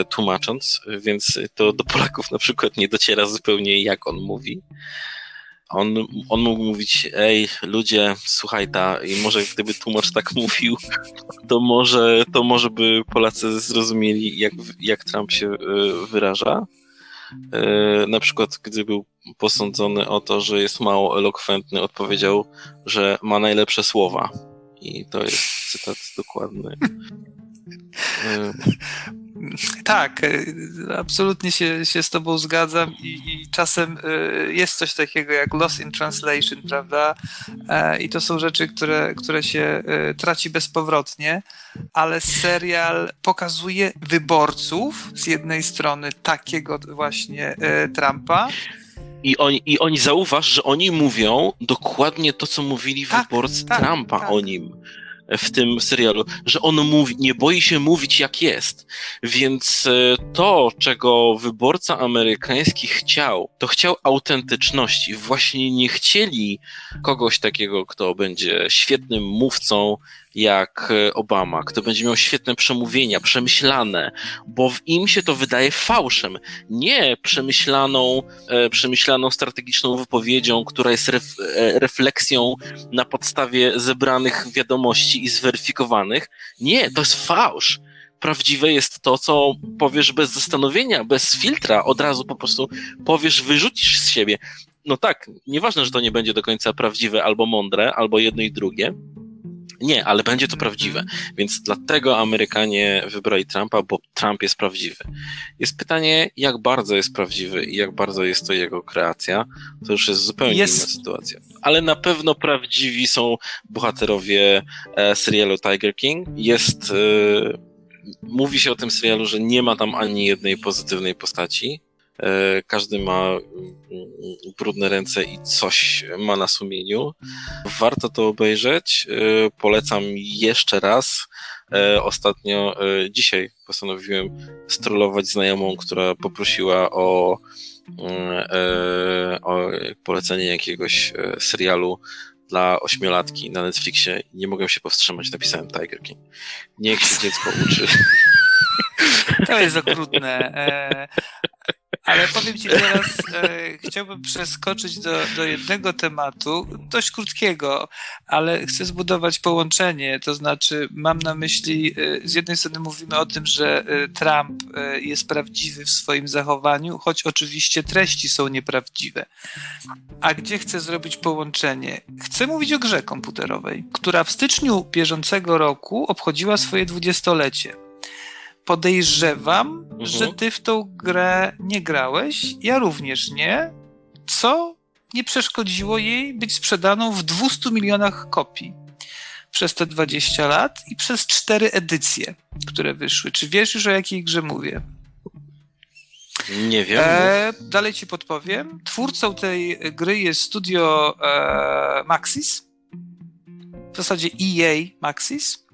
S1: y, tłumacząc, więc to do Polaków na przykład nie dociera zupełnie jak on mówi. On, on mógł mówić, ej, ludzie, słuchaj ta, i może gdyby tłumacz tak mówił, to może, to może by Polacy zrozumieli, jak, jak Trump się wyraża. Na przykład, gdy był posądzony o to, że jest mało elokwentny, odpowiedział, że ma najlepsze słowa i to jest cytat dokładny.
S2: Tak, e, absolutnie się, się z Tobą zgadzam i, i, czasem e, jest coś takiego jak loss in translation, prawda? E, I to są rzeczy, które, które się traci bezpowrotnie, ale serial pokazuje wyborców z jednej strony takiego właśnie Trumpa,
S1: i oni, I oni zauważ, że oni mówią dokładnie to, co mówili tak, wyborcy tak, Trumpa tak. o nim w tym serialu, że on mówi, nie boi się mówić jak jest. Więc e, to, czego wyborca amerykański chciał, to chciał autentyczności. Właśnie nie chcieli kogoś takiego, kto będzie świetnym mówcą, jak e, Obama, kto będzie miał świetne przemówienia, przemyślane, bo w im się to wydaje fałszem, nie przemyślaną, e, przemyślaną strategiczną wypowiedzią, która jest ref, e, refleksją na podstawie zebranych wiadomości i zweryfikowanych. Nie, to jest fałsz prawdziwe jest to, co powiesz bez zastanowienia, bez filtra, od razu po prostu powiesz, wyrzucisz z siebie. No tak, nieważne, że to nie będzie do końca prawdziwe albo mądre, albo jedno i drugie, nie, ale będzie to prawdziwe. Więc dlatego Amerykanie wybrali Trumpa, bo Trump jest prawdziwy. Jest pytanie, jak bardzo jest prawdziwy i jak bardzo jest to jego kreacja. To już jest zupełnie jest... inna sytuacja. Ale na pewno prawdziwi są bohaterowie e, serialu Tiger King. Jest. E, mówi się o tym serialu, że nie ma tam ani jednej pozytywnej postaci. E, każdy ma mm, brudne ręce i coś ma na sumieniu. Warto to obejrzeć. E, polecam jeszcze raz. E, ostatnio, dzisiaj postanowiłem strollować znajomą, która poprosiła o, o polecenie jakiegoś serialu dla ośmiolatki na Netflixie. Nie mogłem się powstrzymać, napisałem Tiger King. Niech się dziecko uczy.
S2: To jest okrutne. Ale powiem Ci teraz, e, chciałbym przeskoczyć do, do jednego tematu, dość krótkiego, ale chcę zbudować połączenie. To znaczy, mam na myśli, e, z jednej strony mówimy o tym, że e, Trump e, jest prawdziwy w swoim zachowaniu, choć oczywiście treści są nieprawdziwe. A gdzie chcę zrobić połączenie? Chcę mówić o grze komputerowej, która w styczniu bieżącego roku obchodziła swoje dwudziestolecie podejrzewam, mhm. że ty w tą grę nie grałeś, ja również nie, co nie przeszkodziło jej być sprzedaną w 200 milionach kopii przez te 20 lat i przez cztery edycje, które wyszły. Czy wiesz już o jakiej grze mówię?
S1: Nie wiem. E,
S2: dalej ci podpowiem. Twórcą tej gry jest studio e, Maxis. W zasadzie EA Maxis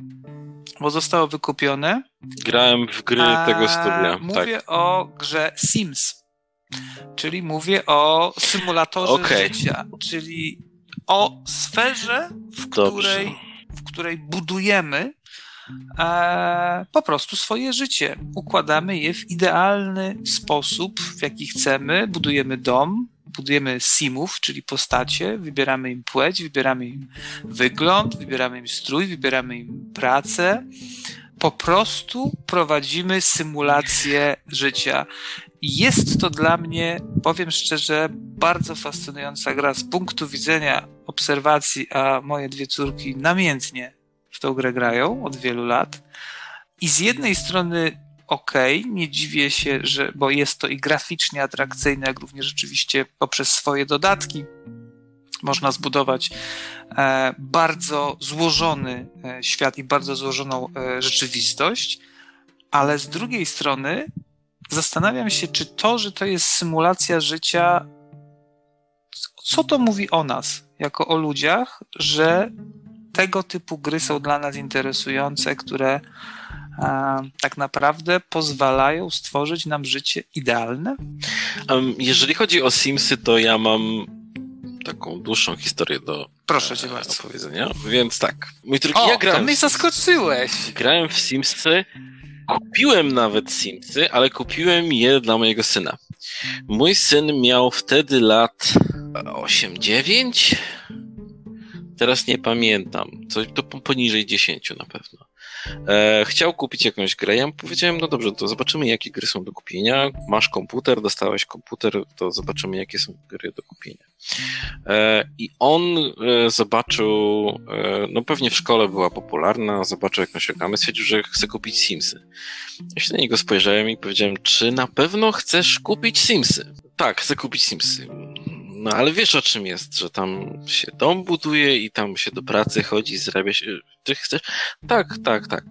S2: bo zostało wykupione.
S1: Grałem w gry A, tego studia.
S2: Mówię tak. o grze Sims, czyli mówię o symulatorze okay. życia, czyli o sferze, w której, w której budujemy e, po prostu swoje życie. Układamy je w idealny sposób, w jaki chcemy, budujemy dom, budujemy simów, czyli postacie, wybieramy im płeć, wybieramy im wygląd, wybieramy im strój, wybieramy im pracę. Po prostu prowadzimy symulację życia. Jest to dla mnie, powiem szczerze, bardzo fascynująca gra z punktu widzenia obserwacji, a moje dwie córki namiętnie w tą grę grają od wielu lat. I z jednej strony ok, nie dziwię się, że, bo jest to i graficznie atrakcyjne, jak również rzeczywiście poprzez swoje dodatki można zbudować e, bardzo złożony e, świat i bardzo złożoną e, rzeczywistość, ale z drugiej strony zastanawiam się, czy to, że to jest symulacja życia, co to mówi o nas, jako o ludziach, że tego typu gry są dla nas interesujące, które tak naprawdę pozwalają stworzyć nam życie idealne?
S1: Um, jeżeli chodzi o Simsy, to ja mam taką dłuższą historię do
S2: Proszę cię e, bardzo.
S1: opowiedzenia. Więc tak, mój drugi,
S2: o,
S1: ja grałem.
S2: To mnie zaskoczyłeś.
S1: Grałem w Simsy, kupiłem nawet Simsy, ale kupiłem je dla mojego syna. Mój syn miał wtedy lat 8-9? Teraz nie pamiętam. Coś to poniżej 10 na pewno. E, chciał kupić jakąś grę. Ja mu powiedziałem, no dobrze, to zobaczymy, jakie gry są do kupienia. Masz komputer, dostałeś komputer, to zobaczymy, jakie są gry do kupienia. E, I on e, zobaczył, e, no pewnie w szkole była popularna, zobaczył jakąś reklamę, stwierdził, że chce kupić Simsy. Ja się na niego spojrzałem i powiedziałem, czy na pewno chcesz kupić Simsy? Tak, chcę kupić Simsy. No ale wiesz o czym jest, że tam się dom buduje i tam się do pracy chodzi, zarabia się. Ty chcesz? Tak, tak, tak.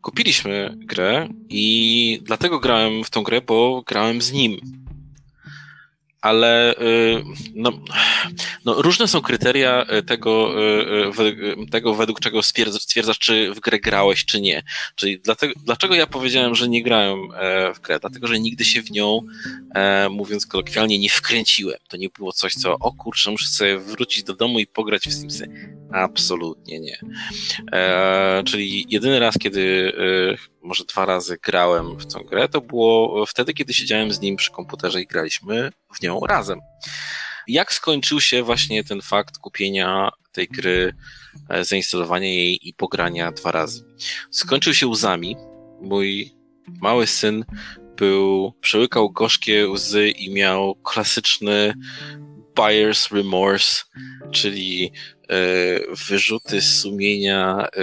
S1: Kupiliśmy grę i dlatego grałem w tą grę, bo grałem z nim ale y, no, no, różne są kryteria y, tego, y, tego według czego stwierdzasz, czy w grę grałeś, czy nie. Czyli dlatego, dlaczego ja powiedziałem, że nie grałem e, w grę? Dlatego, że nigdy się w nią, e, mówiąc kolokwialnie, nie wkręciłem. To nie było coś, co, o kurczę, muszę sobie wrócić do domu i pograć w Simsy. Absolutnie nie. E, czyli jedyny raz, kiedy może dwa razy grałem w tą grę, to było wtedy, kiedy siedziałem z nim przy komputerze i graliśmy w nią razem. Jak skończył się właśnie ten fakt kupienia tej gry, e, zainstalowania jej i pogrania dwa razy? Skończył się łzami. Mój mały syn był, przełykał gorzkie łzy i miał klasyczny buyer's remorse, czyli e, wyrzuty sumienia, e,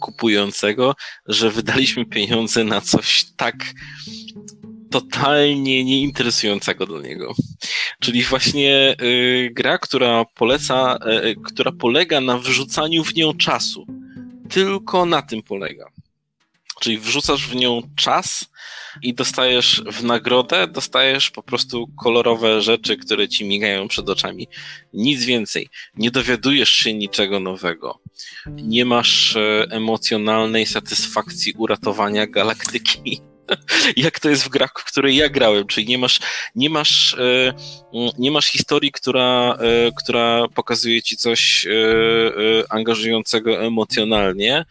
S1: kupującego, że wydaliśmy pieniądze na coś tak totalnie nieinteresującego dla niego. Czyli właśnie y, gra, która poleca, y, która polega na wrzucaniu w nią czasu. Tylko na tym polega. Czyli wrzucasz w nią czas i dostajesz w nagrodę, dostajesz po prostu kolorowe rzeczy, które ci migają przed oczami. Nic więcej. Nie dowiadujesz się niczego nowego. Nie masz e, emocjonalnej satysfakcji uratowania galaktyki jak to jest w grach, w której ja grałem, czyli nie masz, nie masz, e, nie masz historii, która, e, która pokazuje ci coś angażującego emocjonalnie,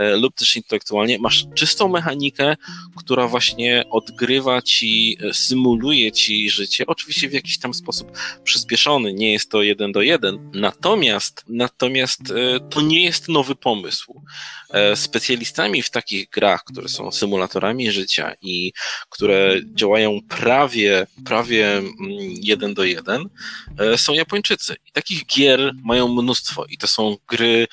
S1: lub też intelektualnie, masz czystą mechanikę, która właśnie odgrywa ci, e, symuluje ci życie, oczywiście w jakiś tam sposób przyspieszony, nie jest to jeden do jeden, natomiast, natomiast e, to nie jest nowy pomysł. Specjalistami w takich grach, które są symulatorami życia i które działają prawie, prawie mm, jeden do jeden, są Japończycy. I takich gier mają mnóstwo i to są gry,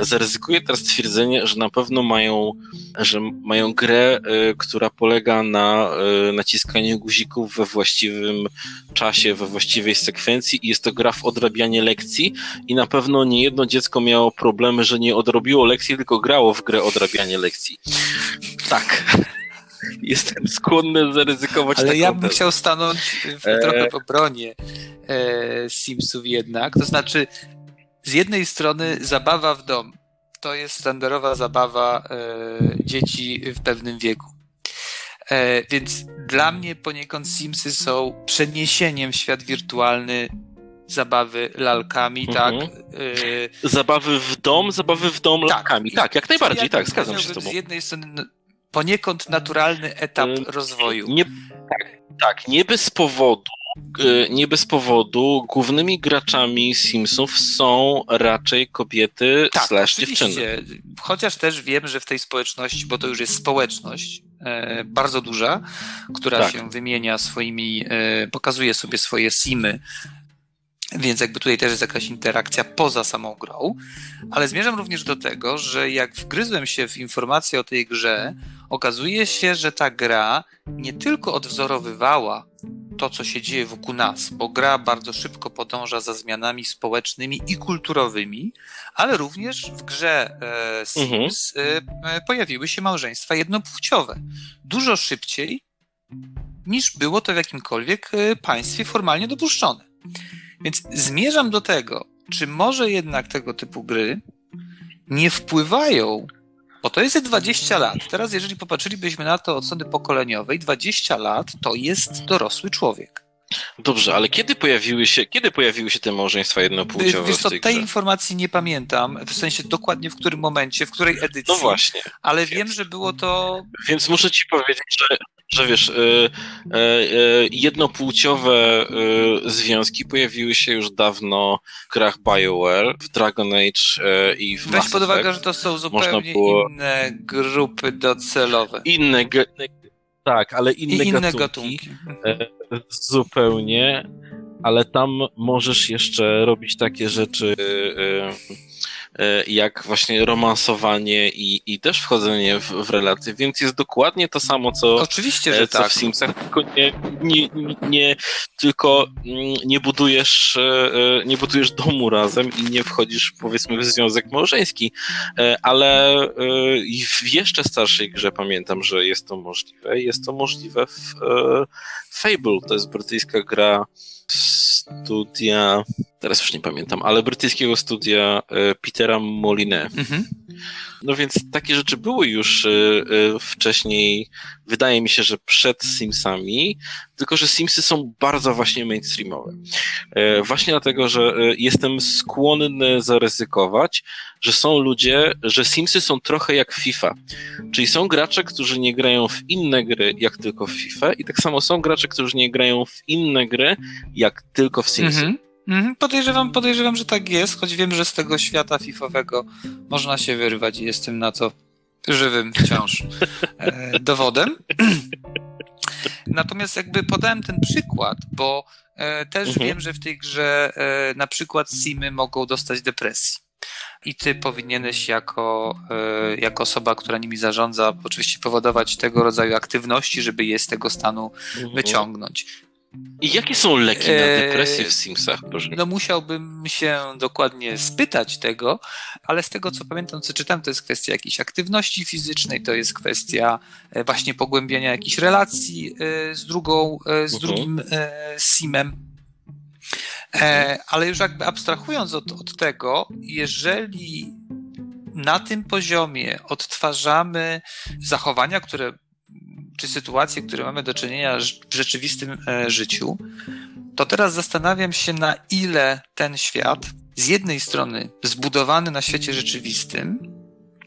S1: zaryzykuję teraz stwierdzenie, że na pewno mają, że mają grę, y, która polega na y, naciskaniu guzików we właściwym czasie, we właściwej sekwencji i jest to gra w odrabianie lekcji i na pewno nie jedno dziecko miało problemy, że nie odrobiło lekcji, tylko grało w grę odrabianie lekcji. Tak. Jestem skłonny zaryzykować
S2: Ale ja bym chciał stanąć w, e... trochę w obronie e, Simsów jednak. To znaczy, z jednej strony zabawa w dom to jest standardowa zabawa e, dzieci w pewnym wieku. E, więc dla mnie poniekąd Simsy są przeniesieniem w świat wirtualny zabawy lalkami, mhm. tak?
S1: E, zabawy w dom, zabawy w dom tak. lalkami. Tak, jak najbardziej, ja tak, zgadzam się z tobą.
S2: Z jednej strony poniekąd naturalny etap rozwoju.
S1: Nie, tak, tak, nie bez powodu nie bez powodu głównymi graczami Simsów są raczej kobiety tak, slash oczywiście. dziewczyny.
S2: Chociaż też wiem, że w tej społeczności, bo to już jest społeczność e, bardzo duża, która tak. się wymienia swoimi, e, pokazuje sobie swoje simy więc jakby tutaj też jest jakaś interakcja poza samą grą, ale zmierzam również do tego, że jak wgryzłem się w informacje o tej grze, okazuje się, że ta gra nie tylko odwzorowywała to, co się dzieje wokół nas, bo gra bardzo szybko podąża za zmianami społecznymi i kulturowymi, ale również w grze e, Sims mhm. e, pojawiły się małżeństwa jednopłciowe. Dużo szybciej niż było to w jakimkolwiek e, państwie formalnie dopuszczone. Więc zmierzam do tego, czy może jednak tego typu gry nie wpływają Bo to jest 20 lat. Teraz, jeżeli popatrzylibyśmy na to od strony pokoleniowej, 20 lat to jest dorosły człowiek.
S1: Dobrze, ale kiedy pojawiły się, kiedy pojawiły się te małżeństwa jednopłciowe
S2: Wiesz co,
S1: tej,
S2: tej informacji nie pamiętam, w sensie dokładnie w którym momencie, w której edycji.
S1: No właśnie.
S2: Ale wiem, że było to.
S1: Więc muszę ci powiedzieć, że, że wiesz, y, y, y, jednopłciowe związki pojawiły się już dawno w grach BioWare, w Dragon Age i w
S2: Weź
S1: Mass
S2: pod uwagę, że to są zupełnie
S1: było-
S2: inne grupy docelowe.
S1: Inne, tak, ale
S2: I
S1: inne,
S2: inne
S1: gatunki.
S2: gatunki.
S1: E, Zupełnie, ale tam możesz jeszcze robić takie rzeczy jak właśnie romansowanie i, i też wchodzenie w, w relacje, więc jest dokładnie to samo, co,
S2: Oczywiście,
S1: e,
S2: że
S1: co
S2: tak.
S1: w Simsach, tylko nie, nie, nie, tylko mm, nie budujesz, e, e, nie budujesz domu razem i nie wchodzisz powiedzmy w związek małżeński, E, ale e, w jeszcze starszej grze pamiętam, że jest to możliwe. Jest to możliwe w e, Fable, to jest brytyjska gra studia, teraz już nie pamiętam, ale brytyjskiego studia e, Petera Moline.
S2: Mhm.
S1: No więc takie rzeczy były już e, e, wcześniej, wydaje mi się, że przed Simsami, tylko że Simsy są bardzo właśnie mainstreamowe. Właśnie dlatego, że jestem skłonny zaryzykować, że są ludzie, że Simsy są trochę jak FIFA. Czyli są gracze, którzy nie grają w inne gry jak tylko w FIFA i tak samo są gracze, którzy nie grają w inne gry jak tylko w Simsy.
S2: Mhm. Mhm. Podejrzewam, podejrzewam, że tak jest, choć wiem, że z tego świata fifowego można się wyrwać i jestem na to żywym wciąż e, dowodem. Natomiast jakby podałem ten przykład, bo e, też
S1: Mhm.
S2: wiem, że w tej grze e, na przykład Simy mogą dostać depresji. I ty powinieneś jako, jako osoba, która nimi zarządza, oczywiście powodować tego rodzaju aktywności, żeby je z tego stanu
S1: Mhm.
S2: wyciągnąć.
S1: I jakie są leki na
S2: Eee,
S1: depresję w Simsach? Proszę.
S2: No musiałbym się dokładnie spytać tego, ale z tego co pamiętam, co czytam, to jest kwestia jakiejś aktywności fizycznej, to jest kwestia e, właśnie pogłębiania jakichś relacji e, z drugą, e, z
S1: Mhm.
S2: drugim e, simem. E, Ale już jakby abstrahując od, od tego, jeżeli na tym poziomie odtwarzamy zachowania, które czy sytuacje, które mamy do czynienia w rzeczywistym e, życiu, to teraz zastanawiam się, na ile ten świat z jednej strony zbudowany na świecie rzeczywistym,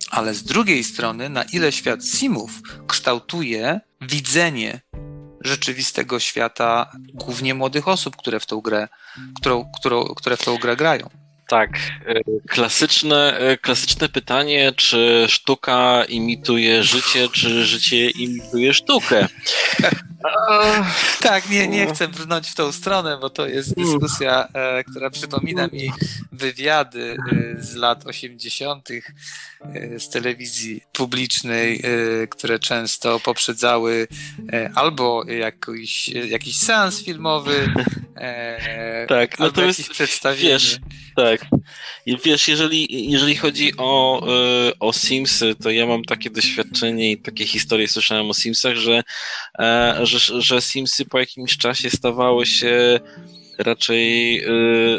S2: ale z drugiej strony, na ile świat simów kształtuje widzenie rzeczywistego świata głównie młodych osób, które w tą grę, którą, którą, które w tą grę grają.
S1: Tak, e, klasyczne, e, klasyczne pytanie, czy sztuka imituje życie, czy życie imituje sztukę?
S2: Tak, nie, nie chcę brnąć w tą stronę, bo to jest dyskusja, e, która przypomina mi wywiady e, z lat 80. e, z telewizji publicznej, które często poprzedzały albo jakiś, jakiś seans filmowy,
S1: Tak,
S2: albo
S1: natomiast
S2: jakieś przedstawienie.
S1: wiesz, Tak. Wiesz, jeżeli, jeżeli chodzi o, o Simsy, to ja mam takie doświadczenie i takie historie słyszałem o Simsach, że, że, że Simsy po jakimś czasie stawały się raczej y,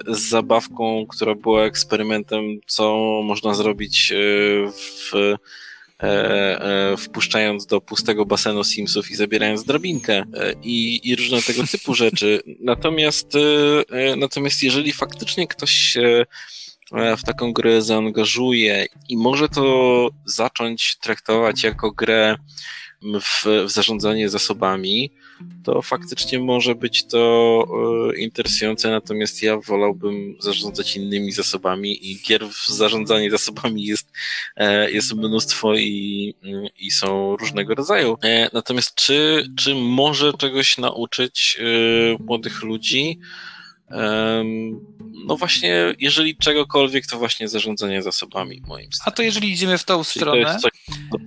S1: z zabawką, która była eksperymentem, co można zrobić y, w e, e, wpuszczając do pustego basenu Simsów i zabierając drabinkę e, i, i różne tego typu rzeczy. Natomiast, e, natomiast jeżeli faktycznie ktoś się w taką grę zaangażuje i może to zacząć traktować jako grę w, w zarządzanie zasobami, to faktycznie może być to e, interesujące, natomiast ja wolałbym zarządzać innymi zasobami i gier w zarządzanie zasobami jest, e, jest mnóstwo i, i są różnego rodzaju. E, natomiast czy, czy może czegoś nauczyć młodych ludzi? No właśnie, jeżeli czegokolwiek, to właśnie zarządzanie zasobami, moim
S2: A
S1: zdaniem.
S2: to jeżeli idziemy w tą
S1: Czyli to
S2: stronę,
S1: jest coś,
S2: to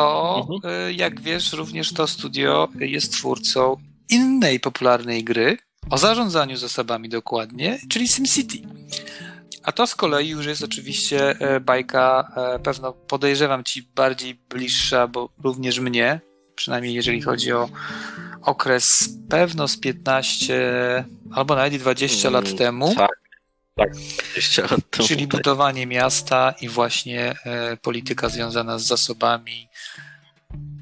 S1: Mhm.
S2: y, jak wiesz, również to studio jest twórcą innej popularnej gry o zarządzaniu zasobami dokładnie, czyli SimCity. A to z kolei już jest oczywiście e, bajka, e, pewno podejrzewam ci bardziej bliższa, bo również mnie, przynajmniej jeżeli chodzi o okres pewno z 15 albo nawet i 20 lat
S1: Mm,
S2: temu.
S1: tak. Tak, 20 lat temu.
S2: Czyli budowanie miasta i właśnie e, polityka związana z zasobami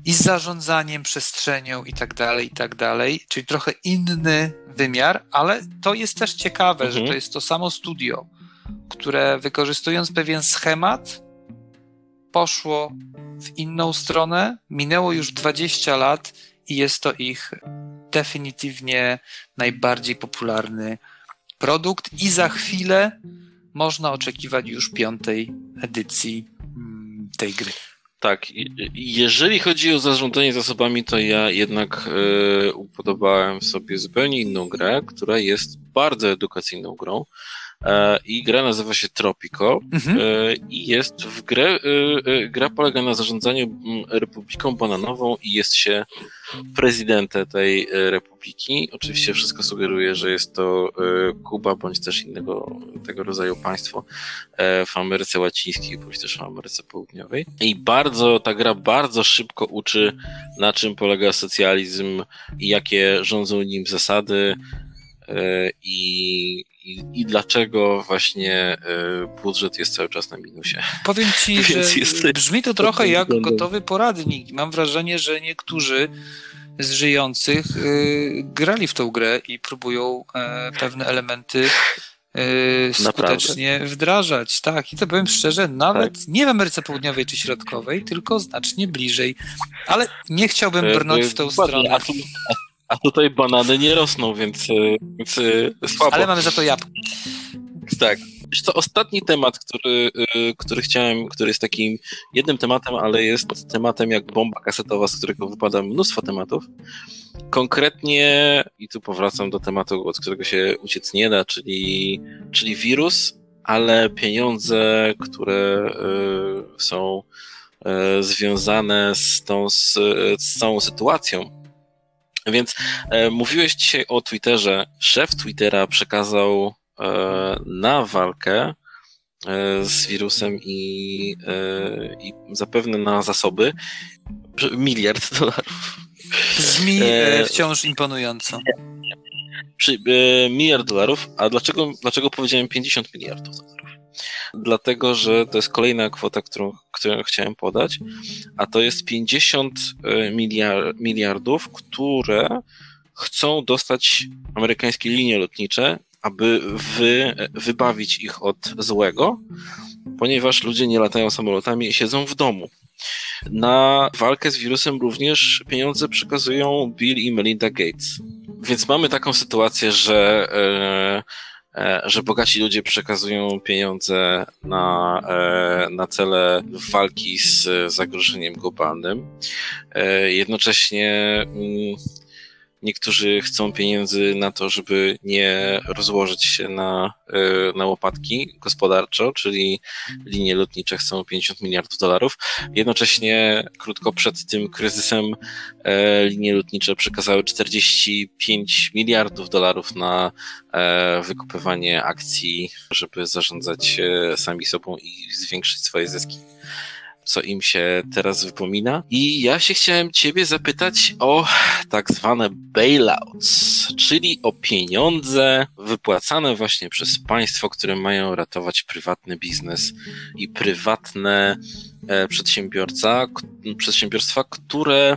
S2: i z zarządzaniem przestrzenią i tak dalej, i tak dalej. Czyli trochę inny wymiar, ale to jest też ciekawe, mhm. że to jest to samo studio, które wykorzystując pewien schemat, poszło w inną stronę. Minęło już 20 lat i jest to ich definitywnie najbardziej popularny produkt, i za chwilę można oczekiwać już piątej edycji mm, tej gry.
S1: Tak, jeżeli chodzi o zarządzanie zasobami, to ja jednak y, upodobałem sobie zupełnie inną grę, która jest bardzo edukacyjną grą. E, i gra nazywa się Tropico mhm. E, i jest w grę, e, gra polega na zarządzaniu Republiką Bananową i jest się prezydentem tej republiki. Oczywiście wszystko sugeruje, że jest to Kuba bądź też innego tego rodzaju państwo w Ameryce Łacińskiej bądź też w Ameryce Południowej. I bardzo, ta gra bardzo szybko uczy na czym polega socjalizm i jakie rządzą nim zasady i i, i dlaczego właśnie e, budżet jest cały czas na minusie.
S2: Powiem ci, że brzmi to trochę jak gotowy poradnik. Mam wrażenie, że niektórzy z żyjących y, grali w tą grę i próbują e, pewne elementy y, skutecznie Naprawdę? wdrażać. Tak, i to powiem szczerze, nawet tak. nie w Ameryce Południowej czy Środkowej, tylko znacznie bliżej. Ale nie chciałbym brnąć w tą stronę. A tu,
S1: a tutaj banany nie rosną, więc, e, więc e, słabo.
S2: Ale mamy za to jabłko.
S1: Tak. Wiesz co, ostatni temat, który, e, który chciałem, który jest takim jednym tematem, ale jest tematem jak bomba kasetowa, z którego wypada mnóstwo tematów. Konkretnie, i tu powracam do tematu, od którego się uciec nie da, czyli, czyli wirus, ale pieniądze, które są związane z tą, z, z całą sytuacją, więc e, mówiłeś dzisiaj o Twitterze. Szef Twittera przekazał e, na walkę e, z wirusem i, e, i zapewne na zasoby miliard dolarów.
S2: Brzmi e, wciąż imponująco.
S1: Przy, miliard dolarów, a dlaczego, dlaczego powiedziałem 50 miliardów dolarów? Dlatego że to jest kolejna kwota, którą, którą chciałem podać, a to jest 50 e, miliard, miliardów, które chcą dostać amerykańskie linie lotnicze, aby wy, wybawić ich od złego, ponieważ ludzie nie latają samolotami i siedzą w domu. Na walkę z wirusem również pieniądze przekazują Bill i Melinda Gates. Więc mamy taką sytuację, że e, że bogaci ludzie przekazują pieniądze na, e, na cele walki z zagrożeniem globalnym. E, jednocześnie mm, Niektórzy chcą pieniędzy na to, żeby nie rozłożyć się na, e, na łopatki gospodarczo, czyli linie lotnicze chcą 50 miliardów dolarów. Jednocześnie krótko przed tym kryzysem e, linie lotnicze przekazały 45 miliardów dolarów na e, wykupywanie akcji, żeby zarządzać sami sobą i zwiększyć swoje zyski co im się teraz wypomina. I ja się chciałem ciebie zapytać o tak zwane bailouts, czyli o pieniądze wypłacane właśnie przez państwo, które mają ratować prywatny biznes i prywatne e, przedsiębiorca, przedsiębiorstwa, które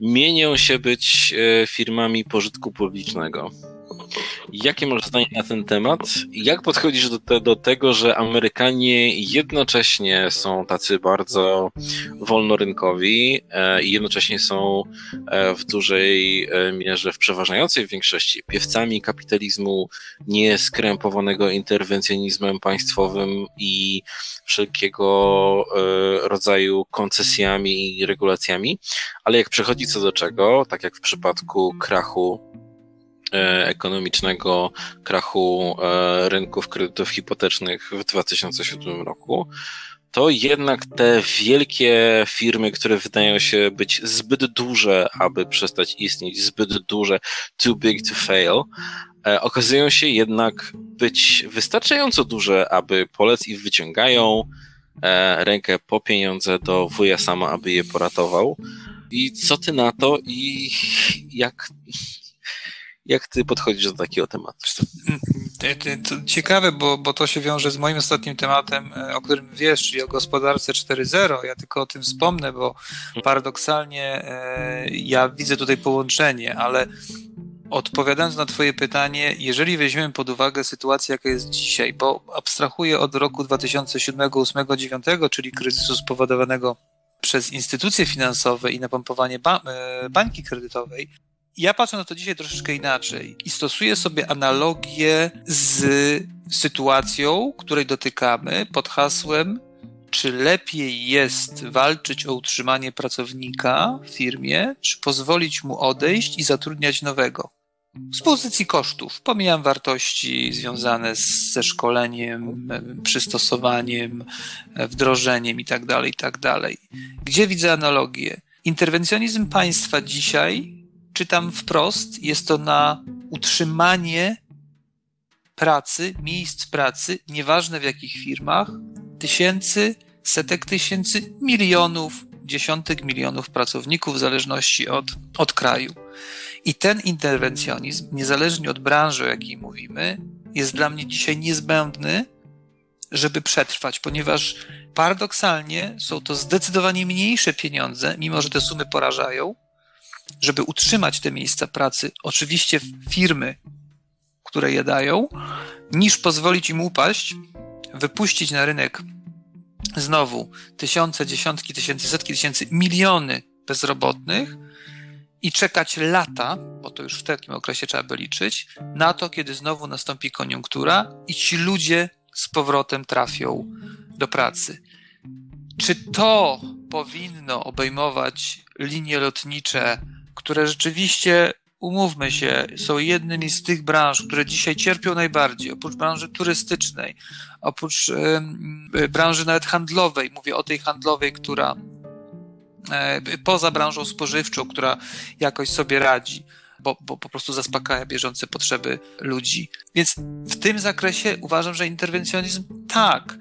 S1: mienią się być e, firmami pożytku publicznego. Jakie masz zdanie na ten temat? Jak podchodzisz do, te, do tego, że Amerykanie jednocześnie są tacy bardzo wolnorynkowi e, i jednocześnie są e, w dużej e, mierze, w przeważającej większości piewcami kapitalizmu, nieskrępowanego interwencjonizmem państwowym i wszelkiego rodzaju koncesjami i regulacjami, ale jak przechodzi co do czego, tak jak w przypadku krachu ekonomicznego krachu e, rynków kredytów hipotecznych w 2007 roku, to jednak te wielkie firmy, które wydają się być zbyt duże, aby przestać istnieć, zbyt duże, too big to fail, e, okazują się jednak być wystarczająco duże, aby polec ich wyciągają rękę po pieniądze do wuja sama, aby je poratował. I co ty na to i jak, Jak ty podchodzisz do takiego tematu?
S2: Mm, to ciekawe, bo, bo to się wiąże z moim ostatnim tematem, e, o którym wiesz, czyli o gospodarce 4.0. Ja tylko o tym wspomnę, bo paradoksalnie e, ja widzę tutaj połączenie, ale odpowiadając na Twoje pytanie, jeżeli weźmiemy pod uwagę sytuację, jaka jest dzisiaj, bo abstrahuję od roku 2007, 2008, 2009, czyli kryzysu spowodowanego przez instytucje finansowe i napompowanie ba e, bańki kredytowej, ja patrzę na to dzisiaj troszeczkę inaczej i stosuję sobie analogię z sytuacją, której dotykamy pod hasłem, czy lepiej jest walczyć o utrzymanie pracownika w firmie, czy pozwolić mu odejść i zatrudniać nowego. Z pozycji kosztów. Pomijam wartości związane z, ze szkoleniem, przystosowaniem, wdrożeniem itd., tak itd. Tak Gdzie widzę analogię? Interwencjonizm państwa dzisiaj czytam wprost, jest to na utrzymanie pracy, miejsc pracy, nieważne w jakich firmach, tysięcy, setek tysięcy, milionów, dziesiątek milionów pracowników w zależności od, od kraju. I ten interwencjonizm, niezależnie od branży, o jakiej mówimy, jest dla mnie dzisiaj niezbędny, żeby przetrwać, ponieważ paradoksalnie są to zdecydowanie mniejsze pieniądze, mimo że te sumy porażają, żeby utrzymać te miejsca pracy, oczywiście firmy, które je dają, niż pozwolić im upaść, wypuścić na rynek znowu tysiące, dziesiątki tysięcy, setki tysięcy, miliony bezrobotnych i czekać lata, bo to już w takim okresie trzeba by liczyć, na to, kiedy znowu nastąpi koniunktura i ci ludzie z powrotem trafią do pracy. Czy to powinno obejmować linie lotnicze które rzeczywiście, umówmy się, są jednymi z tych branż, które dzisiaj cierpią najbardziej, oprócz branży turystycznej, oprócz branży nawet handlowej, mówię o tej handlowej, która y, poza branżą spożywczą, która jakoś sobie radzi. Bo, bo, po prostu zaspokaja bieżące potrzeby ludzi. Więc w tym zakresie uważam, że interwencjonizm tak.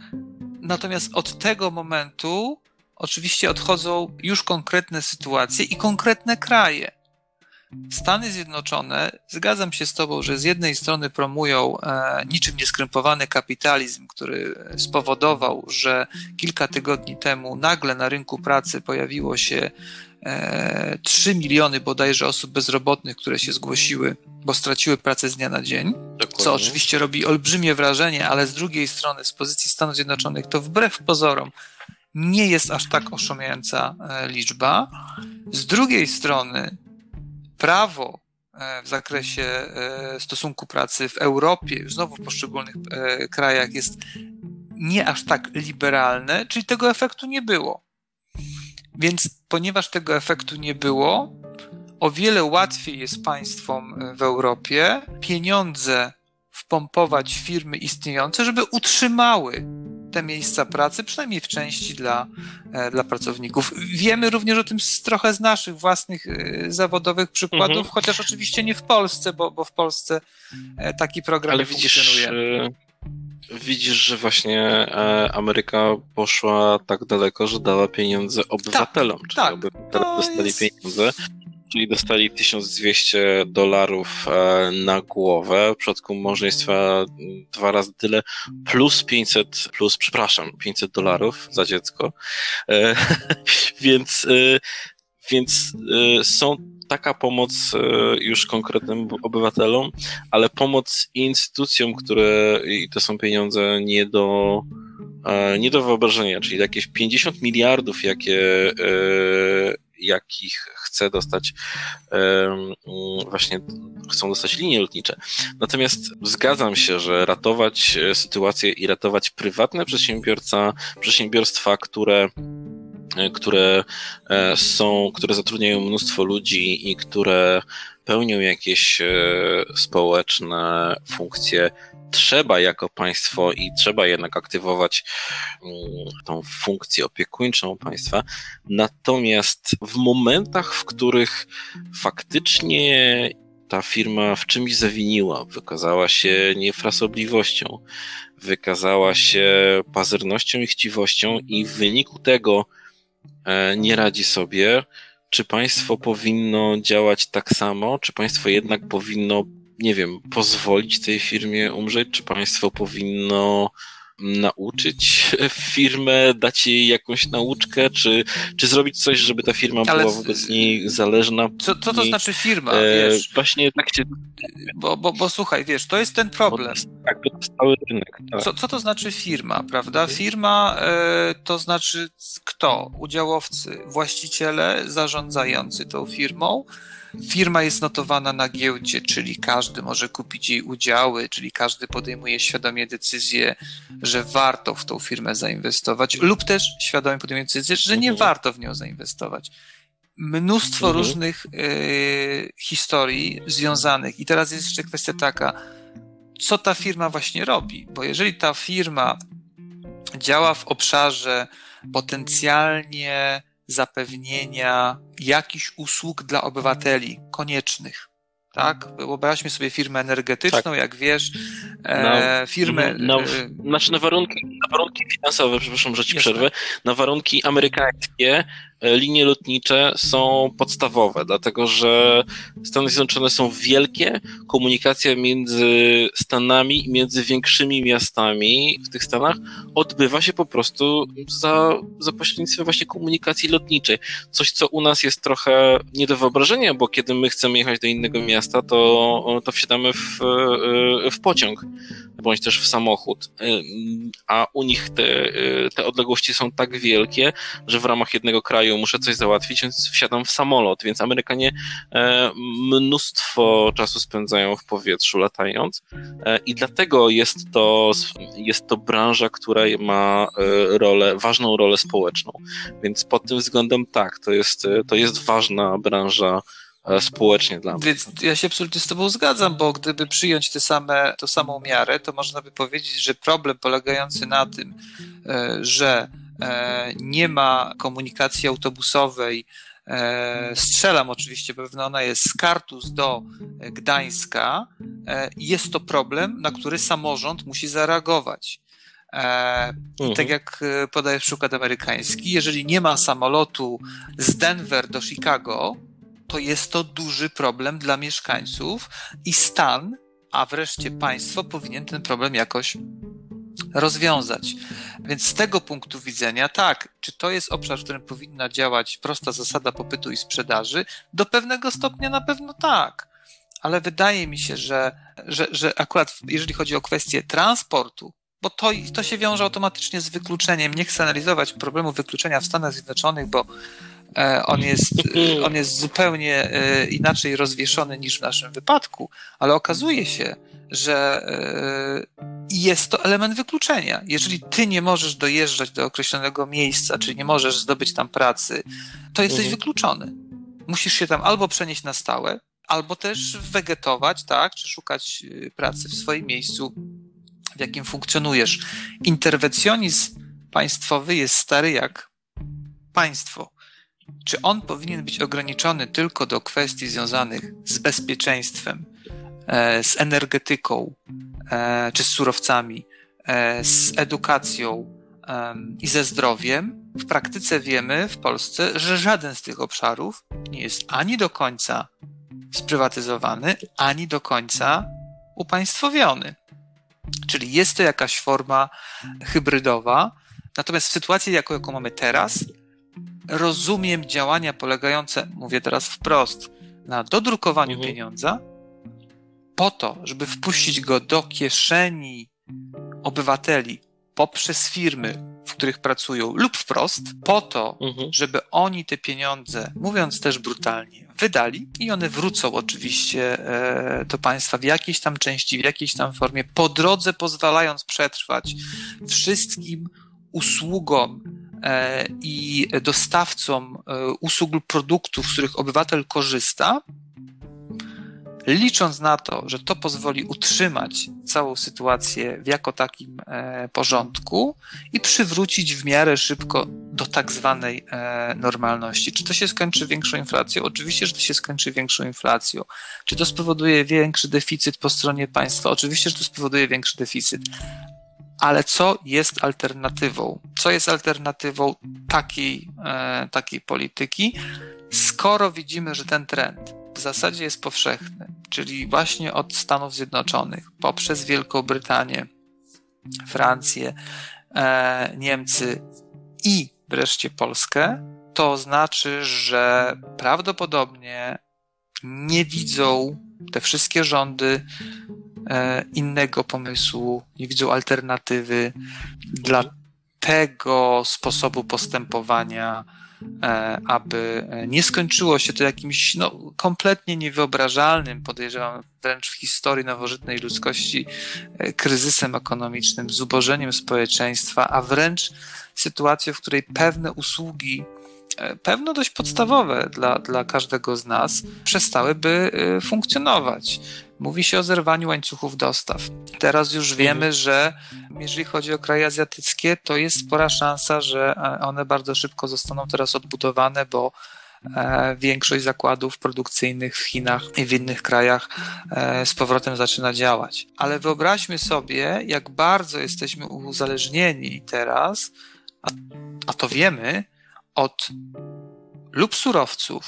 S2: Natomiast od tego momentu oczywiście odchodzą już konkretne sytuacje i konkretne kraje. Stany Zjednoczone, zgadzam się z Tobą, że z jednej strony promują e, niczym nieskrępowany kapitalizm, który spowodował, że kilka tygodni temu nagle na rynku pracy pojawiło się e, 3 miliony bodajże osób bezrobotnych, które się zgłosiły, bo straciły pracę z dnia na dzień, Dokładnie. co oczywiście robi olbrzymie wrażenie, ale z drugiej strony, z pozycji Stanów Zjednoczonych, to wbrew pozorom nie jest aż tak oszałamiająca e, liczba. Z drugiej strony, prawo e, w zakresie e, stosunku pracy w Europie, znowu w poszczególnych krajach, jest nie aż tak liberalne, czyli tego efektu nie było. Więc ponieważ tego efektu nie było, o wiele łatwiej jest państwom w Europie pieniądze wpompować firmy istniejące, żeby utrzymały te miejsca pracy, przynajmniej w części dla, e, dla pracowników. Wiemy również o tym z, trochę z naszych własnych e, zawodowych przykładów, mhm. chociaż oczywiście nie w Polsce, bo, bo w Polsce e, taki program Ale funkcjonuje.
S1: Widzisz, że właśnie Ameryka poszła tak daleko, że dała pieniądze obywatelom, tak, czyli tak, obywatele dostali jest... pieniądze czyli dostali 1200 dolarów e, na głowę, w przypadku małżeństwa dwa razy tyle, plus 500, plus, przepraszam, 500 dolarów za dziecko. E, więc, e, więc są taka pomoc już konkretnym obywatelom, ale pomoc instytucjom, które, i to są pieniądze nie do, nie do wyobrażenia, czyli jakieś 50 miliardów, jakie jakich chce dostać właśnie chcą dostać linie lotnicze. Natomiast zgadzam się, że ratować e, sytuację i ratować prywatne przedsiębiorca, przedsiębiorstwa, które e, które e, są, które zatrudniają mnóstwo ludzi i które pełnią jakieś społeczne funkcje trzeba jako państwo i trzeba jednak aktywować mm, tą funkcję opiekuńczą państwa. Natomiast w momentach, w których faktycznie ta firma w czymś zawiniła, wykazała się niefrasobliwością, wykazała się pazernością i chciwością i w wyniku tego e, nie radzi sobie, czy państwo powinno działać tak samo, czy państwo jednak powinno, nie wiem, pozwolić tej firmie umrzeć, czy państwo powinno nauczyć firmę, dać jej jakąś nauczkę, czy, czy zrobić coś, żeby ta firma Ale była wobec niej zależna.
S2: Co, co to znaczy firma, e, wiesz?
S1: Właśnie tak się...
S2: Bo, bo, bo słuchaj, wiesz, to jest ten problem.
S1: tak, to jest cały rynek. Tak.
S2: Co, co to znaczy firma, prawda? Firma e, to znaczy kto? Udziałowcy, właściciele zarządzający tą firmą, Firma jest notowana na giełdzie, czyli każdy może kupić jej udziały, czyli każdy podejmuje świadomie decyzję, że warto w tą firmę zainwestować, lub też świadomie podejmuje decyzję, że nie mhm. warto w nią zainwestować. Mnóstwo mhm. różnych y, historii związanych. I teraz jest jeszcze kwestia taka, co ta firma właśnie robi, bo jeżeli ta firma działa w obszarze potencjalnie zapewnienia jakichś usług dla obywateli koniecznych. Tak? Wyobraźmy sobie firmę energetyczną, tak. jak wiesz, e, firmę.
S1: Na, na, znaczy na warunki, na warunki finansowe, przepraszam, że ci przerwę, na warunki amerykańskie linie lotnicze są podstawowe, dlatego że Stany Zjednoczone są wielkie, komunikacja między Stanami i między większymi miastami w tych Stanach odbywa się po prostu za, za pośrednictwem właśnie komunikacji lotniczej. Coś, co u nas jest trochę nie do wyobrażenia, bo kiedy my chcemy jechać do innego miasta, to, to wsiadamy w, w pociąg bądź też w samochód. E, a u nich te, te odległości są tak wielkie, że w ramach jednego kraju kraju, muszę coś załatwić, więc wsiadam w samolot, więc Amerykanie e, mnóstwo czasu spędzają w powietrzu latając e, i dlatego jest to, jest to branża, która ma e, rolę, ważną rolę społeczną, więc pod tym względem tak, to jest, to jest ważna branża społecznie dla mnie.
S2: Więc ja się absolutnie z Tobą zgadzam, bo gdyby przyjąć te same, tą samą miarę, to można by powiedzieć, że problem polegający na tym, że E, nie ma komunikacji autobusowej. E, strzelam oczywiście, pewno ona jest z Kartus do Gdańska. E, jest to problem, na który samorząd musi zareagować. I tak mhm. jak podaje przykład amerykański, jeżeli nie ma samolotu z Denver do Chicago, to jest to duży problem dla mieszkańców i stan, a wreszcie państwo powinien ten problem jakoś rozwiązać. Więc z tego punktu widzenia, tak, czy to jest obszar, w którym powinna działać prosta zasada popytu i sprzedaży? Do pewnego stopnia na pewno tak. Ale wydaje mi się, że, że, że akurat jeżeli chodzi o kwestię transportu, bo to, to się wiąże automatycznie z wykluczeniem. Nie chcę analizować problemu wykluczenia w Stanach Zjednoczonych, bo on jest, on jest zupełnie e, inaczej rozwieszony niż w naszym wypadku, ale okazuje się, że e, jest to element wykluczenia. Jeżeli ty nie możesz dojeżdżać do określonego miejsca, czyli nie możesz zdobyć tam pracy, to jesteś mhm. wykluczony. Musisz się tam albo przenieść na stałe, albo też wegetować, tak, czy szukać pracy w swoim miejscu, w jakim funkcjonujesz. Interwencjonizm państwowy jest stary jak państwo. Czy on powinien być ograniczony tylko do kwestii związanych z bezpieczeństwem, E, z energetyką, e, czy z surowcami, e, z edukacją i ze zdrowiem, w praktyce wiemy w Polsce, że żaden z tych obszarów nie jest ani do końca sprywatyzowany, ani do końca upaństwowiony. Czyli jest to jakaś forma hybrydowa. Natomiast w sytuacji, jaką, jaką mamy teraz, rozumiem działania polegające, mówię teraz wprost, na dodrukowaniu mhm. pieniądza, po to, żeby wpuścić go do kieszeni obywateli poprzez firmy, w których pracują, lub wprost, po to, mhm. żeby oni te pieniądze, mówiąc też brutalnie, wydali i one wrócą oczywiście e, do państwa w jakiejś tam części, w jakiejś tam formie, po drodze pozwalając przetrwać wszystkim usługom i dostawcom e, usług lub produktów, z których obywatel korzysta, licząc na to, że to pozwoli utrzymać całą sytuację w jako takim e, porządku i przywrócić w miarę szybko do tak zwanej e, normalności. Czy to się skończy większą inflacją? Oczywiście, że to się skończy większą inflacją. Czy to spowoduje większy deficyt po stronie państwa? Oczywiście, że to spowoduje większy deficyt. Ale co jest alternatywą? Co jest alternatywą takiej, e, takiej polityki? Skoro widzimy, że ten trend w zasadzie jest powszechny, czyli właśnie od Stanów Zjednoczonych poprzez Wielką Brytanię, Francję, e, Niemcy i wreszcie Polskę, to znaczy, że prawdopodobnie nie widzą te wszystkie rządy innego pomysłu, nie widzą alternatywy dla tego sposobu postępowania, e, aby nie skończyło się to jakimś no, kompletnie niewyobrażalnym, podejrzewam wręcz w historii nowożytnej ludzkości, e, kryzysem ekonomicznym, zubożeniem społeczeństwa, a wręcz sytuacją, w której pewne usługi E, pewno dość podstawowe dla, dla każdego z nas, przestałyby e, funkcjonować. Mówi się o zerwaniu łańcuchów dostaw. Teraz już wiemy, że jeżeli chodzi o kraje azjatyckie, to jest spora szansa, że e, one bardzo szybko zostaną teraz odbudowane, bo większość zakładów produkcyjnych w Chinach i w innych krajach z powrotem zaczyna działać. Ale wyobraźmy sobie, jak bardzo jesteśmy uzależnieni teraz, a, a to wiemy, od lub surowców,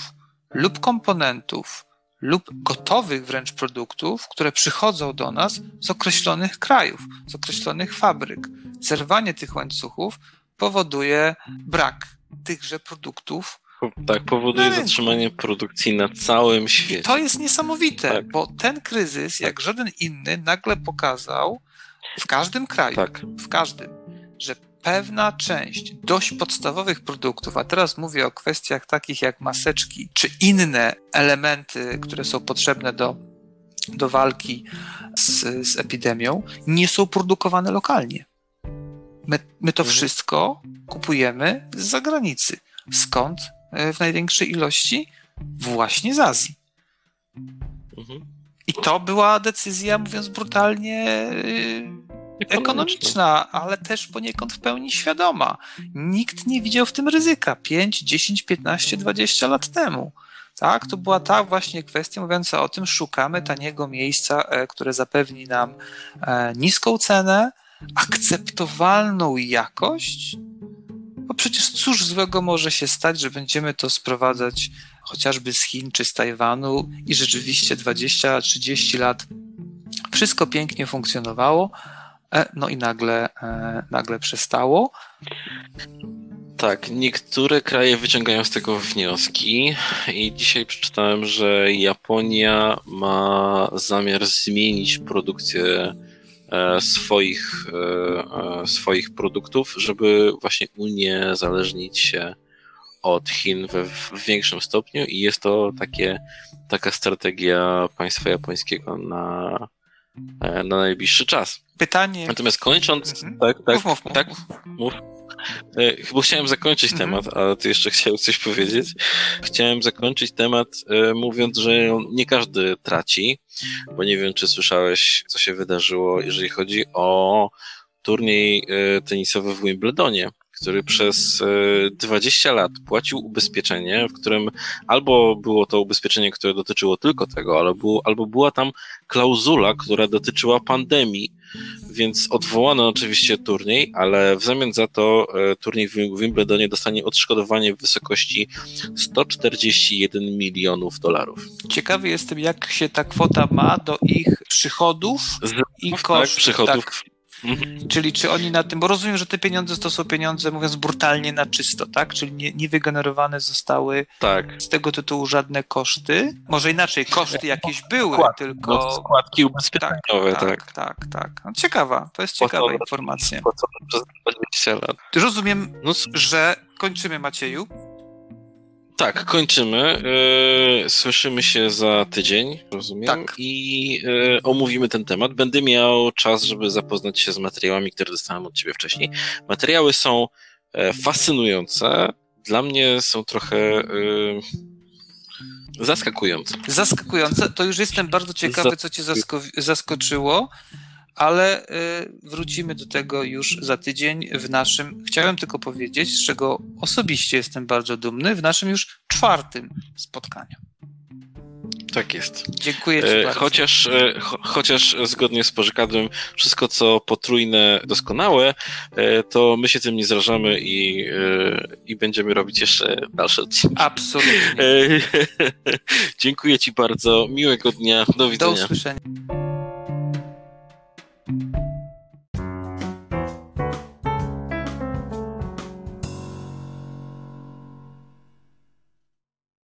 S2: lub komponentów, lub gotowych wręcz produktów, które przychodzą do nas z określonych krajów, z określonych fabryk. Zerwanie tych łańcuchów powoduje brak tychże produktów.
S1: Tak, powoduje zatrzymanie produkcji na całym świecie. I
S2: to jest niesamowite, tak. bo ten kryzys, jak żaden inny, nagle pokazał w każdym kraju, tak. w każdym, że pewna część dość podstawowych produktów, a teraz mówię o kwestiach takich jak maseczki czy inne elementy, które są potrzebne do, do walki z, z epidemią, nie są produkowane lokalnie. My, my to mhm. wszystko kupujemy z zagranicy. Skąd e, w największej ilości? Właśnie z Azji. Mhm. I to była decyzja, mówiąc brutalnie, ekonomiczna, ale też poniekąd w pełni świadoma. Nikt nie widział w tym ryzyka 5, 10, 15, 20 lat temu. Tak, to była ta właśnie kwestia mówiąca o tym, szukamy taniego miejsca, e, które zapewni nam e, niską cenę, akceptowalną jakość. Bo przecież cóż złego może się stać, że będziemy to sprowadzać chociażby z Chin czy z Tajwanu i rzeczywiście 20-30 lat wszystko pięknie funkcjonowało, no i nagle, e, nagle przestało.
S1: Tak, niektóre kraje wyciągają z tego wnioski i dzisiaj przeczytałem, że Japonia ma zamiar zmienić produkcję e, swoich, swoich produktów, żeby właśnie uniezależnić się od Chin w większym stopniu i jest to takie, taka strategia państwa japońskiego na, na najbliższy czas.
S2: Pytanie.
S1: Natomiast kończąc. Mhm. Tak, tak, mów, mów, tak, mów. E, chyba chciałem zakończyć mhm. temat, ale ty jeszcze chciałeś coś powiedzieć. Chciałem zakończyć temat e, mówiąc, że nie każdy traci, bo nie wiem, czy słyszałeś, co się wydarzyło, jeżeli chodzi o turniej e, tenisowy w Wimbledonie który przez 20 lat płacił ubezpieczenie, w którym albo było to ubezpieczenie, które dotyczyło tylko tego, albo była tam klauzula, która dotyczyła pandemii, więc odwołano oczywiście turniej, ale w zamian za to e, turniej w Wimbledonie dostanie odszkodowanie w wysokości 141 milionów dolarów.
S2: Ciekawy jestem, jak się ta kwota ma do ich przychodów z, i tak, kosztów. Tak, przychodów. Tak. Mhm. Czyli czy oni na tym, bo rozumiem, że te pieniądze to są pieniądze, mówiąc brutalnie, na czysto, tak? Czyli nie, nie wygenerowane zostały tak. z tego tytułu żadne koszty. Może inaczej, koszty jakieś były, Skład, tylko. No,
S1: składki ubezpieczeniowe, tak.
S2: Tak, tak, tak. No, ciekawa, to jest ciekawa informacja.
S1: Przez 20 lat.
S2: Rozumiem, no, że kończymy, Macieju.
S1: Tak, kończymy. E, słyszymy się za tydzień, rozumiem. Tak. I e, omówimy ten temat. Będę miał czas, żeby zapoznać się z materiałami, które dostałem od Ciebie wcześniej. Materiały są e, fascynujące. Dla mnie są trochę zaskakujące.
S2: Zaskakujące. To już jestem bardzo ciekawy, co Cię zasko zaskoczyło ale y, wrócimy do tego już za tydzień w naszym, chciałem tylko powiedzieć, z czego osobiście jestem bardzo dumny, w naszym już czwartym spotkaniu.
S1: Tak jest.
S2: Dziękuję Ci
S1: e,
S2: bardzo.
S1: Chociaż, e, cho, chociaż zgodnie z porzekadłem, wszystko co potrójne, doskonałe, e, to my się tym nie zrażamy i, i będziemy robić jeszcze dalsze odcinki.
S2: Absolutnie.
S1: Dziękuję Ci bardzo. Miłego dnia. Do widzenia.
S2: Do usłyszenia.